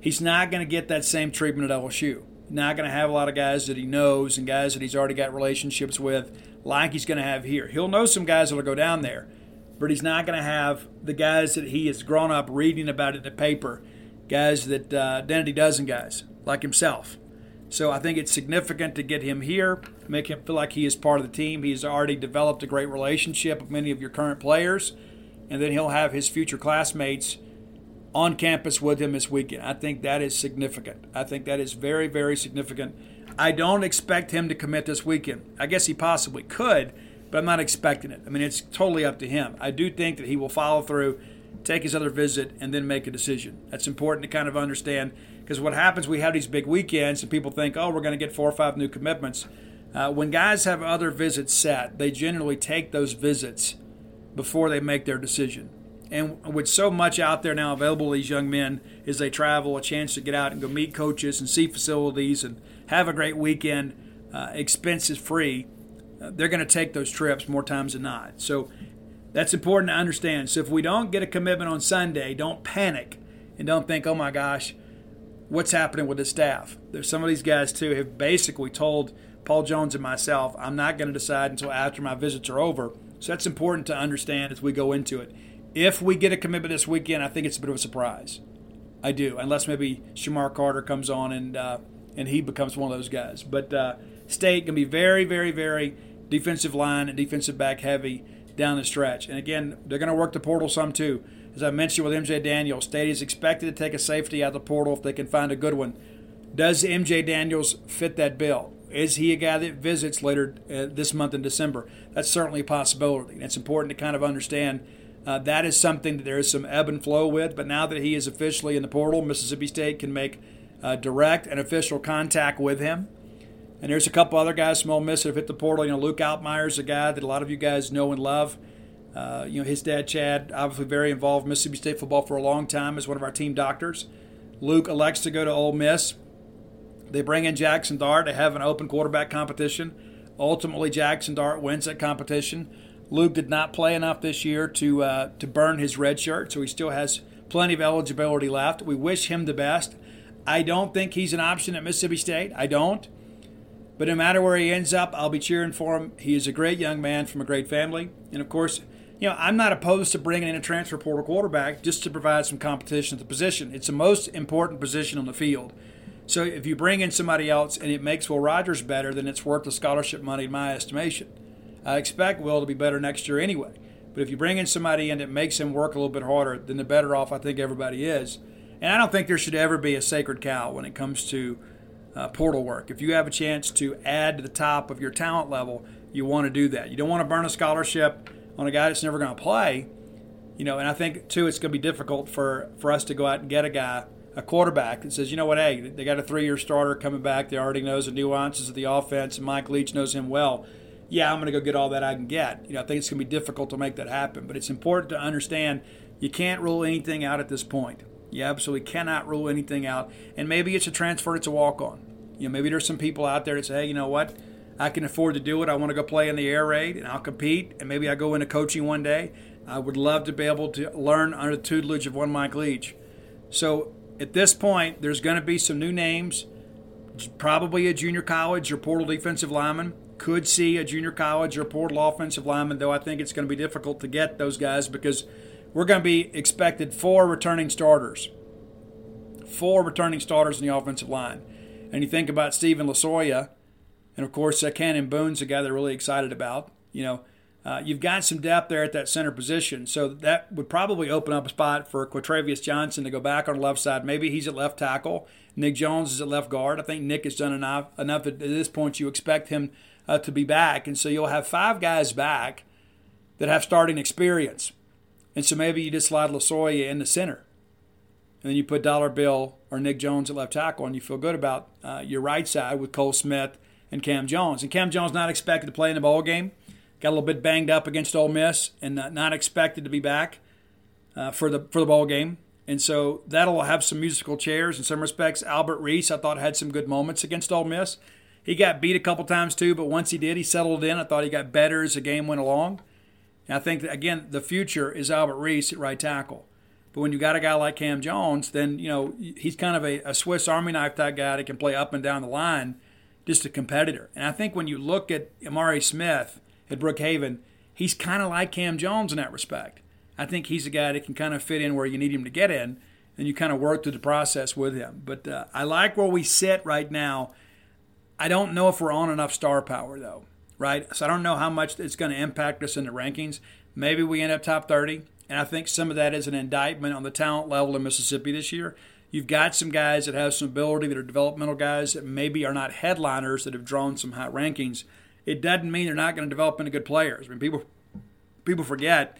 he's not going to get that same treatment at LSU. Not going to have a lot of guys that he knows and guys that he's already got relationships with, like he's going to have here. He'll know some guys that'll go down there, but he's not going to have the guys that he has grown up reading about in the paper, guys that uh, identity dozen guys like himself. So I think it's significant to get him here, make him feel like he is part of the team. He's already developed a great relationship with many of your current players, and then he'll have his future classmates on campus with him this weekend. I think that is significant. I think that is very, very significant. I don't expect him to commit this weekend. I guess he possibly could, but I'm not expecting it. I mean, it's totally up to him. I do think that he will follow through, take his other visit, and then make a decision. That's important to kind of understand because what happens, we have these big weekends and people think, oh, we're going to get four or five new commitments. Uh, when guys have other visits set, they generally take those visits before they make their decision. And with so much out there now available to these young men as they travel, a chance to get out and go meet coaches and see facilities and have a great weekend, uh, expenses free, uh, they're going to take those trips more times than not. So that's important to understand. So if we don't get a commitment on Sunday, don't panic and don't think, oh my gosh, what's happening with the staff. There's some of these guys too have basically told Paul Jones and myself, I'm not going to decide until after my visits are over. So that's important to understand as we go into it. If we get a commitment this weekend, I think it's a bit of a surprise. I do, unless maybe Shamar Carter comes on and uh, and he becomes one of those guys. But uh, State can be very, very, very defensive line and defensive back heavy down the stretch. And again, they're going to work the portal some too. As I mentioned with MJ Daniels, State is expected to take a safety out the portal if they can find a good one. Does MJ Daniels fit that bill? Is he a guy that visits later uh, this month in December? That's certainly a possibility. And it's important to kind of understand uh, that is something that there is some ebb and flow with. But now that he is officially in the portal, Mississippi State can make uh, direct and official contact with him. And there's a couple other guys from Ole Miss that have hit the portal. You know, Luke is a guy that a lot of you guys know and love. Uh, you know, his dad, Chad, obviously very involved in Mississippi State football for a long time as one of our team doctors. Luke elects to go to Ole Miss. They bring in Jackson Dart. They have an open quarterback competition. Ultimately, Jackson Dart wins that competition. Luke did not play enough this year to uh, to burn his red shirt, so he still has plenty of eligibility left. We wish him the best. I don't think he's an option at Mississippi State. I don't. But no matter where he ends up, I'll be cheering for him. He is a great young man from a great family. And of course, you know, I'm not opposed to bringing in a transfer portal quarterback just to provide some competition at the position. It's the most important position on the field. So if you bring in somebody else and it makes Will Rogers better, then it's worth the scholarship money in my estimation. I expect Will to be better next year anyway. But if you bring in somebody and it makes him work a little bit harder, then the better off I think everybody is. And I don't think there should ever be a sacred cow when it comes to uh, portal work. If you have a chance to add to the top of your talent level, you want to do that. You don't want to burn a scholarship on a guy that's never going to play. You know, and I think too, it's going to be difficult for for us to go out and get a guy, a quarterback that says, you know what, hey, they got a three-year starter coming back. They already knows the nuances of the offense, and Mike Leach knows him well. Yeah, I'm going to go get all that I can get. You know, I think it's going to be difficult to make that happen, but it's important to understand you can't rule anything out at this point. You absolutely cannot rule anything out. And maybe it's a transfer, it's a walk on. You know, maybe there's some people out there that say, hey, you know what? I can afford to do it. I want to go play in the air raid and I'll compete and maybe I go into coaching one day. I would love to be able to learn under the tutelage of one Mike Leach. So at this point, there's going to be some new names. Probably a junior college or portal defensive lineman. Could see a junior college or portal offensive lineman, though I think it's going to be difficult to get those guys because we're going to be expected four returning starters. Four returning starters in the offensive line. And you think about Steven Losoya, and of course, uh, Cannon Boone's a guy they're really excited about. You know, uh, you've got some depth there at that center position, so that would probably open up a spot for Kwatrivous Johnson to go back on the left side. Maybe he's at left tackle. Nick Jones is at left guard. I think Nick has done enough. Enough at this point, you expect him uh, to be back, and so you'll have five guys back that have starting experience. And so maybe you just slide Losoya in the center, and then you put Dollar Bill or Nick Jones at left tackle, and you feel good about uh, your right side with Cole Smith and Cam Jones. And Cam Jones not expected to play in the ball game. Got a little bit banged up against Ole Miss, and not expected to be back uh, for the for the ball game. And so that'll have some musical chairs in some respects. Albert Reese, I thought, had some good moments against Ole Miss. He got beat a couple times too, but once he did, he settled in. I thought he got better as the game went along. And I think that, again, the future is Albert Reese at right tackle. But when you got a guy like Cam Jones, then you know he's kind of a, a Swiss Army knife type guy that can play up and down the line just a competitor. And I think when you look at Amari Smith at Brookhaven, he's kind of like Cam Jones in that respect. I think he's a guy that can kind of fit in where you need him to get in, and you kind of work through the process with him. But uh, I like where we sit right now. I don't know if we're on enough star power, though, right? So I don't know how much it's going to impact us in the rankings. Maybe we end up top 30, and I think some of that is an indictment on the talent level in Mississippi this year. You've got some guys that have some ability that are developmental guys that maybe are not headliners that have drawn some high rankings. It doesn't mean they're not going to develop into good players. I mean, people people forget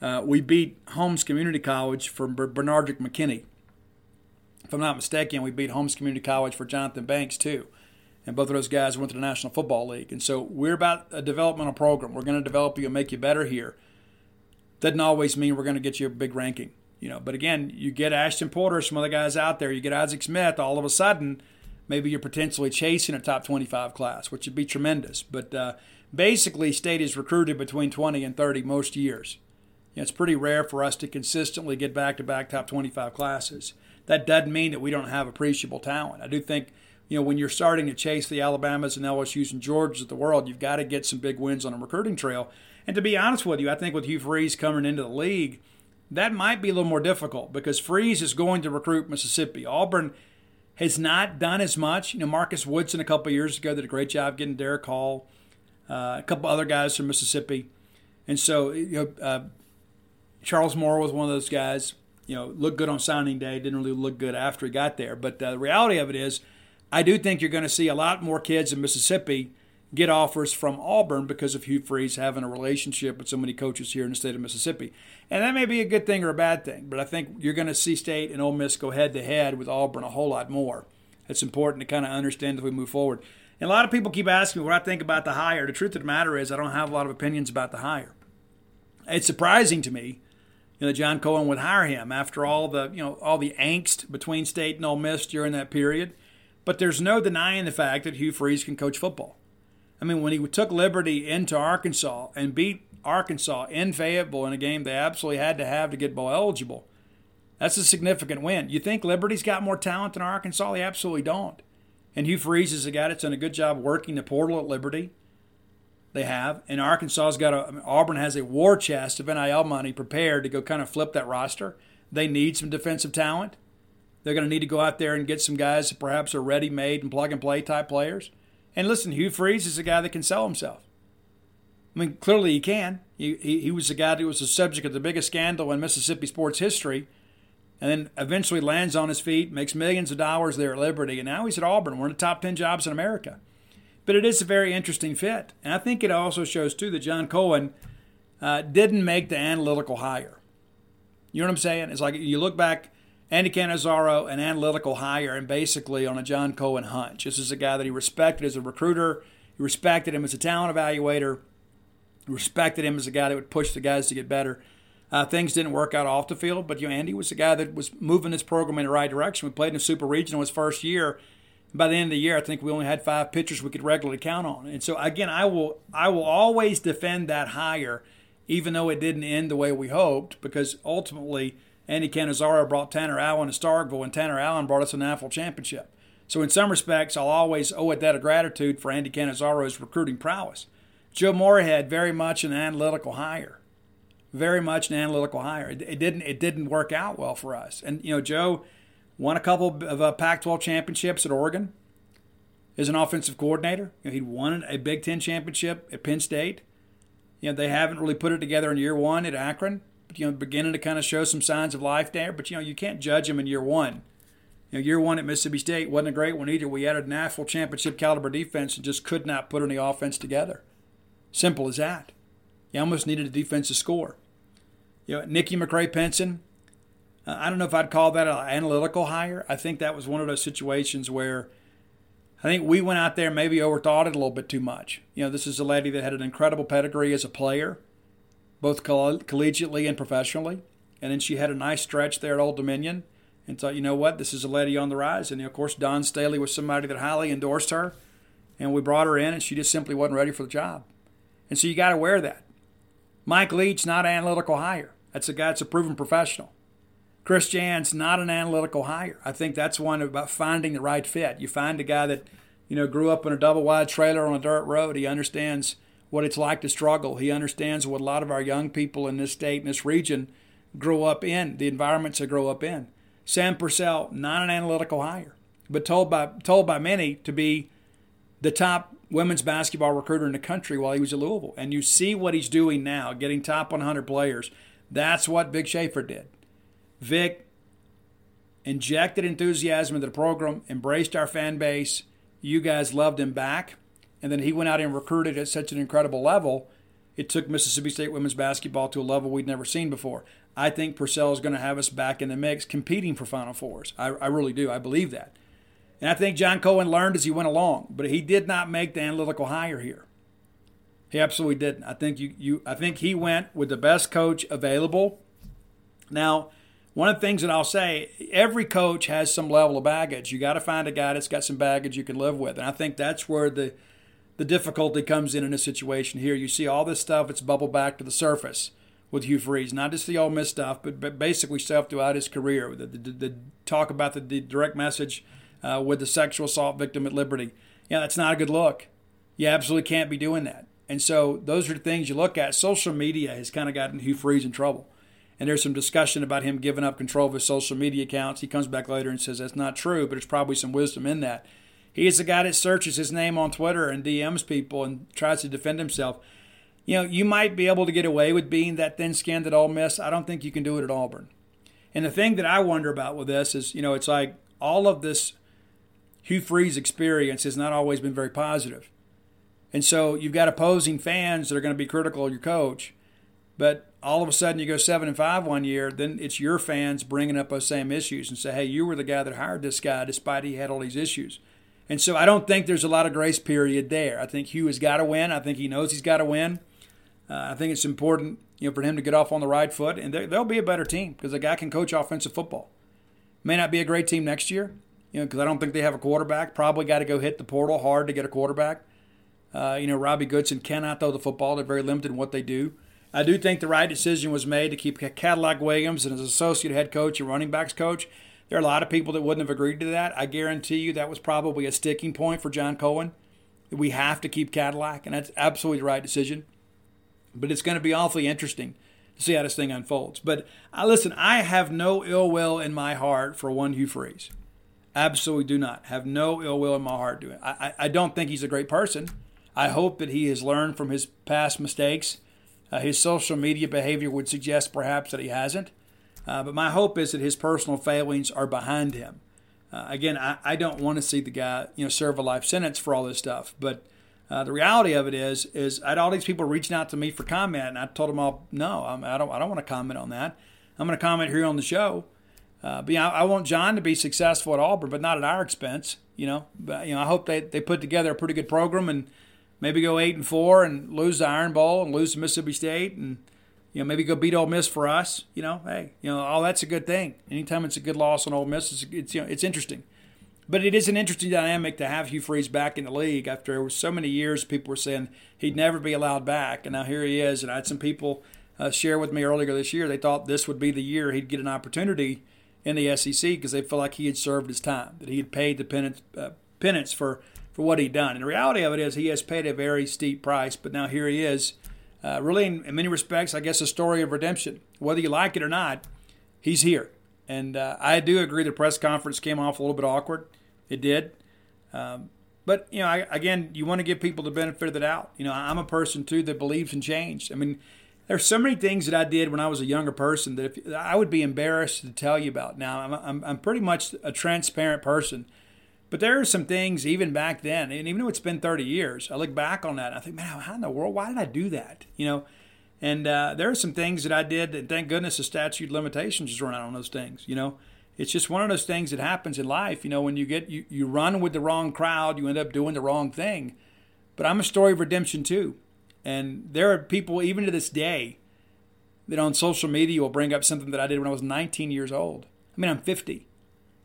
uh, we beat Holmes Community College for Benardrick McKinney. If I'm not mistaken, we beat Holmes Community College for Johnthan Banks too. And both of those guys went to the National Football League. And so we're about a developmental program. We're going to develop you and make you better here. Doesn't always mean we're going to get you a big ranking. You know, but again, you get Ashton Porter, some other guys out there, you get Isaac Smith, all of a sudden, maybe you're potentially chasing a top 25 class, which would be tremendous. But uh, basically, state is recruited between 20 and 30 most years. It's pretty rare for us to consistently get back to back top 25 classes. That doesn't mean that we don't have appreciable talent. I do think, you know, when you're starting to chase the Alabamas and LSU's and Georgias of the world, you've got to get some big wins on a recruiting trail. And to be honest with you, I think with Hugh Freeze coming into the league, that might be a little more difficult because Freeze is going to recruit Mississippi. Auburn has not done as much. You know, Marcus Woodson a couple years ago did a great job getting Derick Hall, uh, a couple other guys from Mississippi, and so you know, uh, Charles Moore was one of those guys. You know, looked good on signing day, didn't really look good after he got there. But uh, the reality of it is, I do think you're going to see a lot more kids in Mississippi get offers from Auburn because of Hugh Freeze having a relationship with so many coaches here in the state of Mississippi. And that may be a good thing or a bad thing, but I think you're going to see State and Ole Miss go head to head with Auburn a whole lot more. It's important to kind of understand as we move forward. And a lot of people keep asking me what I think about the hire. The truth of the matter is, I don't have a lot of opinions about the hire. It's surprising to me you know, that John Cohen would hire him after all the you know all the angst between State and Ole Miss during that period. But there's no denying the fact that Hugh Freeze can coach football. I mean, when he took Liberty into Arkansas and beat Arkansas in Fayetteville in a game they absolutely had to have to get bowl eligible, that's a significant win. You think Liberty's got more talent than Arkansas? They absolutely don't. And Hugh Freeze is a guy that's done a good job working the portal at Liberty. They have. And Arkansas's got a, I mean, Auburn has a war chest of NIL money prepared to go kind of flip that roster. They need some defensive talent. They're going to need to go out there and get some guys that perhaps are ready made and plug and play type players. And listen, Hugh Freeze is a guy that can sell himself. I mean, clearly he can. He, he, he was the guy that was the subject of the biggest scandal in Mississippi sports history, and then eventually lands on his feet, makes millions of dollars there at Liberty, and now he's at Auburn, one of the top 10 jobs in America. But it is a very interesting fit. And I think it also shows, too, that John Cohen uh, didn't make the analytical hire. You know what I'm saying? It's like you look back, Andy Cannizaro, an analytical hire, and basically on a John Cohen hunch. This is a guy that he respected as a recruiter, he respected him as a talent evaluator He respected him as a guy that would push the guys to get better. Uh, things didn't work out off the field, but you know, Andy was a guy that was moving this program in the right direction. We played in a super regional his first year. By the end of the year, I think we only had five pitchers we could regularly count on. And so again, I will I will always defend that hire, even though it didn't end the way we hoped, because ultimately Andy Cannizaro brought Tanner Allen to Starkville, and Tanner Allen brought us a national championship. So in some respects, I'll always owe a debt of gratitude for Andy Cannizaro's recruiting prowess. Joe Moorhead very much an analytical hire, very much an analytical hire. It, it, didn't it didn't work out well for us. And you know, Joe won a couple of uh, Pac-12 championships at Oregon as an offensive coordinator. You know, he won a Big Ten championship at Penn State. You know, they haven't really put it together in year one at Akron, you know, beginning to kind of show some signs of life there. But you know, you can't judge him in year one. You know, year one at Mississippi State wasn't a great one either. We added a national championship caliber defense and just could not put any offense together. Simple as that. You almost needed a defensive score. You know, Nikki McCray-Penson, uh, I don't know if I'd call that an analytical hire. I think that was one of those situations where I think we went out there maybe overthought it a little bit too much. You know, this is a lady that had an incredible pedigree as a player, both coll- collegiately and professionally. And then she had a nice stretch there at Old Dominion and thought, you know what, this is a lady on the rise. And of course, Dawn Staley was somebody that highly endorsed her. And we brought her in, and she just simply wasn't ready for the job. And so you got to wear that. Mike Leach, not an analytical hire. That's a guy that's a proven professional. Chris Jans, not an analytical hire. I think that's one about finding the right fit. You find a guy that, you know, grew up in a double wide trailer on a dirt road. He understands what it's like to struggle. He understands what a lot of our young people in this state, in this region, grow up in, the environments they grow up in. Sam Purcell, not an analytical hire, but told by told by many to be the top women's basketball recruiter in the country while he was at Louisville. And you see what he's doing now, getting top 100 players. That's what Vic Schaefer did. Vic injected enthusiasm into the program, embraced our fan base. You guys loved him back. And then he went out and recruited at such an incredible level. It took Mississippi State women's basketball to a level we'd never seen before. I think Purcell is going to have us back in the mix competing for Final Fours. I, I really do. I believe that. And I think John Cohen learned as he went along, but he did not make the analytical hire here. He absolutely didn't. I think you, you I think he went with the best coach available. Now, one of the things that I'll say, every coach has some level of baggage. You got to find a guy that's got some baggage you can live with. And I think that's where the the difficulty comes in in a situation here. You see all this stuff, it's bubbled back to the surface with Hugh Freeze. Not just the Ole Miss stuff, but, but basically stuff throughout his career. The, the, the talk about the, the direct message uh, with the sexual assault victim at Liberty. Yeah, that's not a good look. You absolutely can't be doing that. And so those are the things you look at. Social media has kind of gotten Hugh Freeze in trouble. And there's some discussion about him giving up control of his social media accounts. He comes back later and says that's not true, but there's probably some wisdom in that. He is the guy that searches his name on Twitter and DMs people and tries to defend himself. You know, you might be able to get away with being that thin skinned at Ole Miss. I don't think you can do it at Auburn. And the thing that I wonder about with this is, you know, it's like all of this Hugh Freeze experience has not always been very positive. And so you've got opposing fans that are going to be critical of your coach. But all of a sudden you go seven and five one year, then it's your fans bringing up those same issues and say, "Hey, you were the guy that hired this guy, despite he had all these issues." And so I don't think there's a lot of grace period there. I think Hugh has got to win. I think he knows he's got to win. Uh, I think it's important, you know, for him to get off on the right foot, and they'll be a better team because the guy can coach offensive football. May not be a great team next year, you know, because I don't think they have a quarterback. Probably got to go hit the portal hard to get a quarterback. Uh, you know, Robbie Goodson cannot throw the football. They're very limited in what they do. I do think the right decision was made to keep Cadillac Williams and his associate head coach and running backs coach. There are a lot of people that wouldn't have agreed to that. I guarantee you that was probably a sticking point for John Cohen. We have to keep Cadillac, and that's absolutely the right decision. But it's going to be awfully interesting to see how this thing unfolds. But uh, listen, I have no ill will in my heart for one Hugh Freeze. Absolutely do not. Have no ill will in my heart doing it. I, I, I don't think he's a great person. I hope that he has learned from his past mistakes. Uh, his social media behavior would suggest perhaps that he hasn't. Uh, but my hope is that his personal failings are behind him. Uh, again, I, I don't want to see the guy, you know, serve a life sentence for all this stuff. But uh, the reality of it is, is I had all these people reaching out to me for comment, and I told them all, no, I'm, I don't, I don't want to comment on that. I'm going to comment here on the show. Uh, but I, want John to be successful at Auburn, but not at our expense. You know, but you know, I hope they, they put together a pretty good program and maybe go eight and four and lose the Iron Bowl and lose Mississippi State and you know maybe go beat Ole Miss for us. You know, hey, you know, all that's a good thing. Anytime it's a good loss on Ole Miss, it's, it's you know it's interesting. But it is an interesting dynamic to have Hugh Freeze back in the league after so many years. People were saying he'd never be allowed back, and now here he is. And I had some people uh, share with me earlier this year they thought this would be the year he'd get an opportunity in the SEC because they felt like he had served his time, that he had paid the penance, uh, penance for for what he'd done. And the reality of it is he has paid a very steep price, but now here he is. Uh, really, in, in, many respects, I guess a story of redemption. Whether you like it or not, he's here. And uh, I do agree the press conference came off a little bit awkward. It did. Um, but, you know, I, again, you want to give people the benefit of the doubt. You know, I'm a person, too, that believes in change. I mean, there's so many things that I did when I was a younger person that if, I would be embarrassed to tell you about. Now, I'm, I'm, I'm pretty much a transparent person. But there are some things even back then, and even though it's been 30 years, I look back on that and I think, man, how in the world? Why did I do that? You know, and uh, there are some things that I did, and thank goodness the statute of limitations is running on those things. You know, it's just one of those things that happens in life. You know, when you get you, you run with the wrong crowd, you end up doing the wrong thing. But I'm a story of redemption too, and there are people even to this day that on social media will bring up something that I did when I was 19 years old. I mean, I'm 50.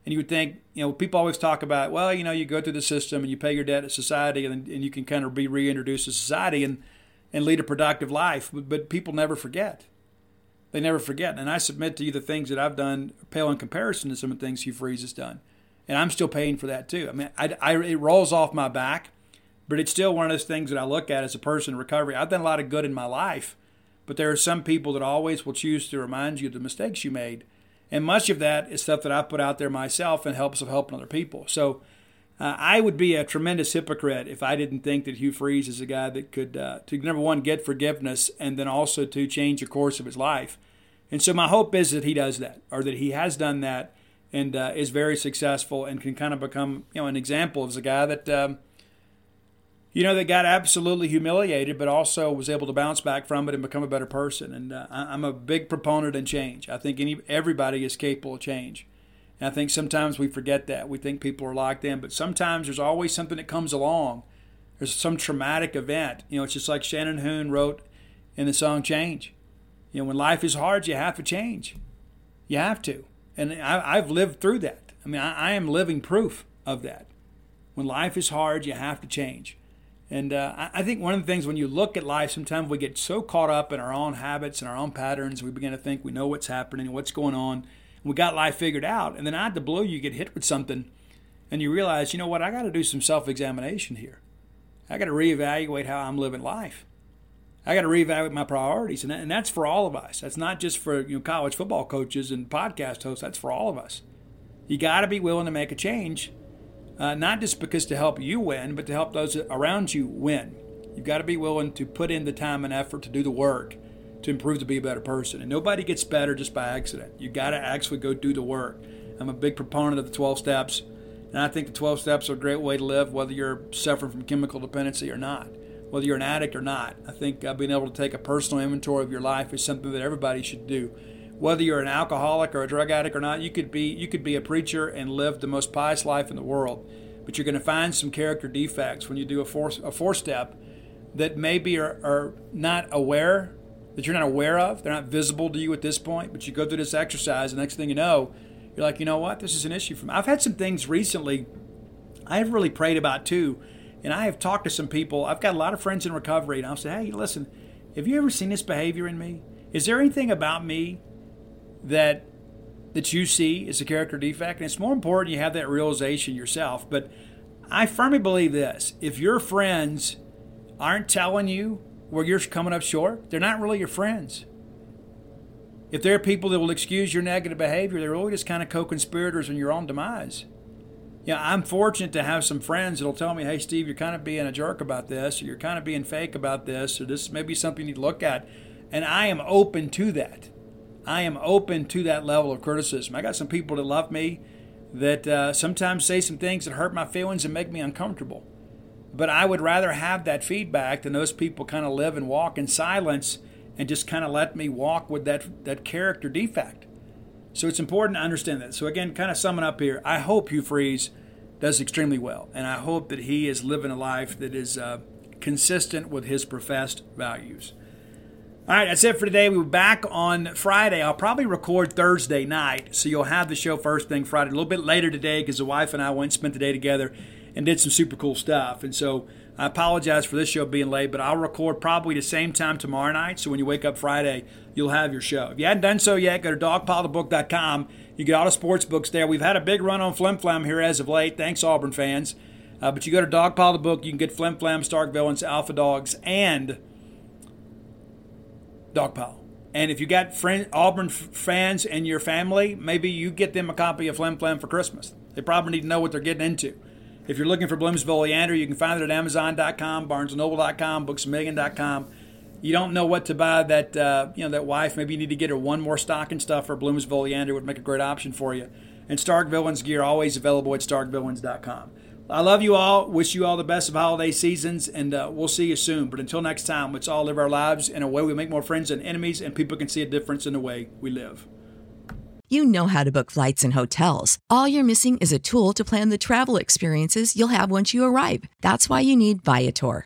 And you would think, you know, people always talk about, well, you know, you go through the system and you pay your debt to society and, and you can kind of be reintroduced to society and, and lead a productive life. But, but people never forget. They never forget. And I submit to you the things that I've done pale in comparison to some of the things Hugh Freeze has done. And I'm still paying for that too. I mean, I, I, it rolls off my back, but it's still one of those things that I look at as a person in recovery. I've done a lot of good in my life, but there are some people that always will choose to remind you of the mistakes you made and much of that is stuff that I put out there myself and helps of helping other people. So uh, I would be a tremendous hypocrite if I didn't think that Hugh Freeze is a guy that could, uh, to number one, get forgiveness and then also to change the course of his life. And so my hope is that he does that, or that he has done that, and uh, is very successful and can kind of become, you know, an example as a guy that. Um, you know, that got absolutely humiliated, but also was able to bounce back from it and become a better person. And uh, I'm a big proponent in change. I think any, everybody is capable of change. And I think sometimes we forget that. We think people are like them, but sometimes there's always something that comes along. There's some traumatic event. You know, it's just like Shannon Hoon wrote in the song Change. You know, when life is hard, you have to change. You have to. And I, have lived through that. I mean, I, I am living proof of that. When life is hard, you have to change. And uh, I think one of the things when you look at life, sometimes we get so caught up in our own habits and our own patterns, we begin to think we know what's happening and what's going on. We got life figured out. And then out of the blue, you get hit with something and you realize, you know what, I got to do some self examination here. I got to reevaluate how I'm living life. I got to reevaluate my priorities. And that's for all of us. That's not just for you know, college football coaches and podcast hosts, that's for all of us. You got to be willing to make a change uh, not just because to help you win, but to help those around you win. You've got to be willing to put in the time and effort to do the work to improve to be a better person. And nobody gets better just by accident. You've got to actually go do the work. I'm a big proponent of the 12 steps, and I think the 12 steps are a great way to live, whether you're suffering from chemical dependency or not, whether you're an addict or not. I think uh, being able to take a personal inventory of your life is something that everybody should do whether you're an alcoholic or a drug addict or not, you could be you could be a preacher and live the most pious life in the world. But you're going to find some character defects when you do a four a four step that maybe are, are not aware that you're not aware of. They're not visible to you at this point. But you go through this exercise, and next thing you know, you're like, you know what, this is an issue for me. I've had some things recently I've really prayed about too, and I have talked to some people. I've got a lot of friends in recovery, and I'll say, hey, listen, have you ever seen this behavior in me? Is there anything about me that that you see is a character defect, and it's more important you have that realization yourself. But I firmly believe this if your friends aren't telling you where you're coming up short, they're not really your friends. If there are people that will excuse your negative behavior, they're really just kind of co conspirators in your own demise. Yeah, I'm fortunate to have some friends that'll tell me, hey, Steve, you're kind of being a jerk about this, or you're kind of being fake about this, or this may be something you need to look at. And I am open to that. I am open to that level of criticism. I got some people that love me that uh, sometimes say some things that hurt my feelings and make me uncomfortable. But I would rather have that feedback than those people kind of live and walk in silence and just kind of let me walk with that, that character defect. So it's important to understand that. So again, kind of summing up here, I hope Hugh Freeze does extremely well, and I hope that he is living a life that is uh, consistent with his professed values. All right, that's it for today. We'll be back on Friday. I'll probably record Thursday night, so you'll have the show first thing Friday. A little bit later today because the wife and I went and spent the day together and did some super cool stuff. And so I apologize for this show being late, but I'll record probably the same time tomorrow night. So when you wake up Friday, you'll have your show. If you hadn't done so yet, go to dogpilethebook.com. You get all the sports books there. We've had a big run on Flim Flam here as of late. Thanks, Auburn fans. Uh, but you go to Dogpile the Book, you can get Flim Flam, Stark Villains, Alpha Dogs, and Dogpile. And if you got friend, Auburn f- fans and your family, maybe you get them a copy of Flim Flam for Christmas. They probably need to know what they're getting into. If you're looking for Bloomsville Leander, you can find it at Amazon.com, BarnesandNoble.com, BooksAMillion.com. You don't know what to buy that uh, you know that wife. Maybe you need to get her one more stocking stuffer. Bloomsville Leander would make a great option for you. And Stark Villains gear always available at StarkVillains.com. I love you all. Wish you all the best of holiday seasons, and uh, we'll see you soon. But until next time, let's all live our lives in a way we make more friends than enemies, and people can see a difference in the way we live. You know how to book flights and hotels. All you're missing is a tool to plan the travel experiences you'll have once you arrive. That's why you need Viator.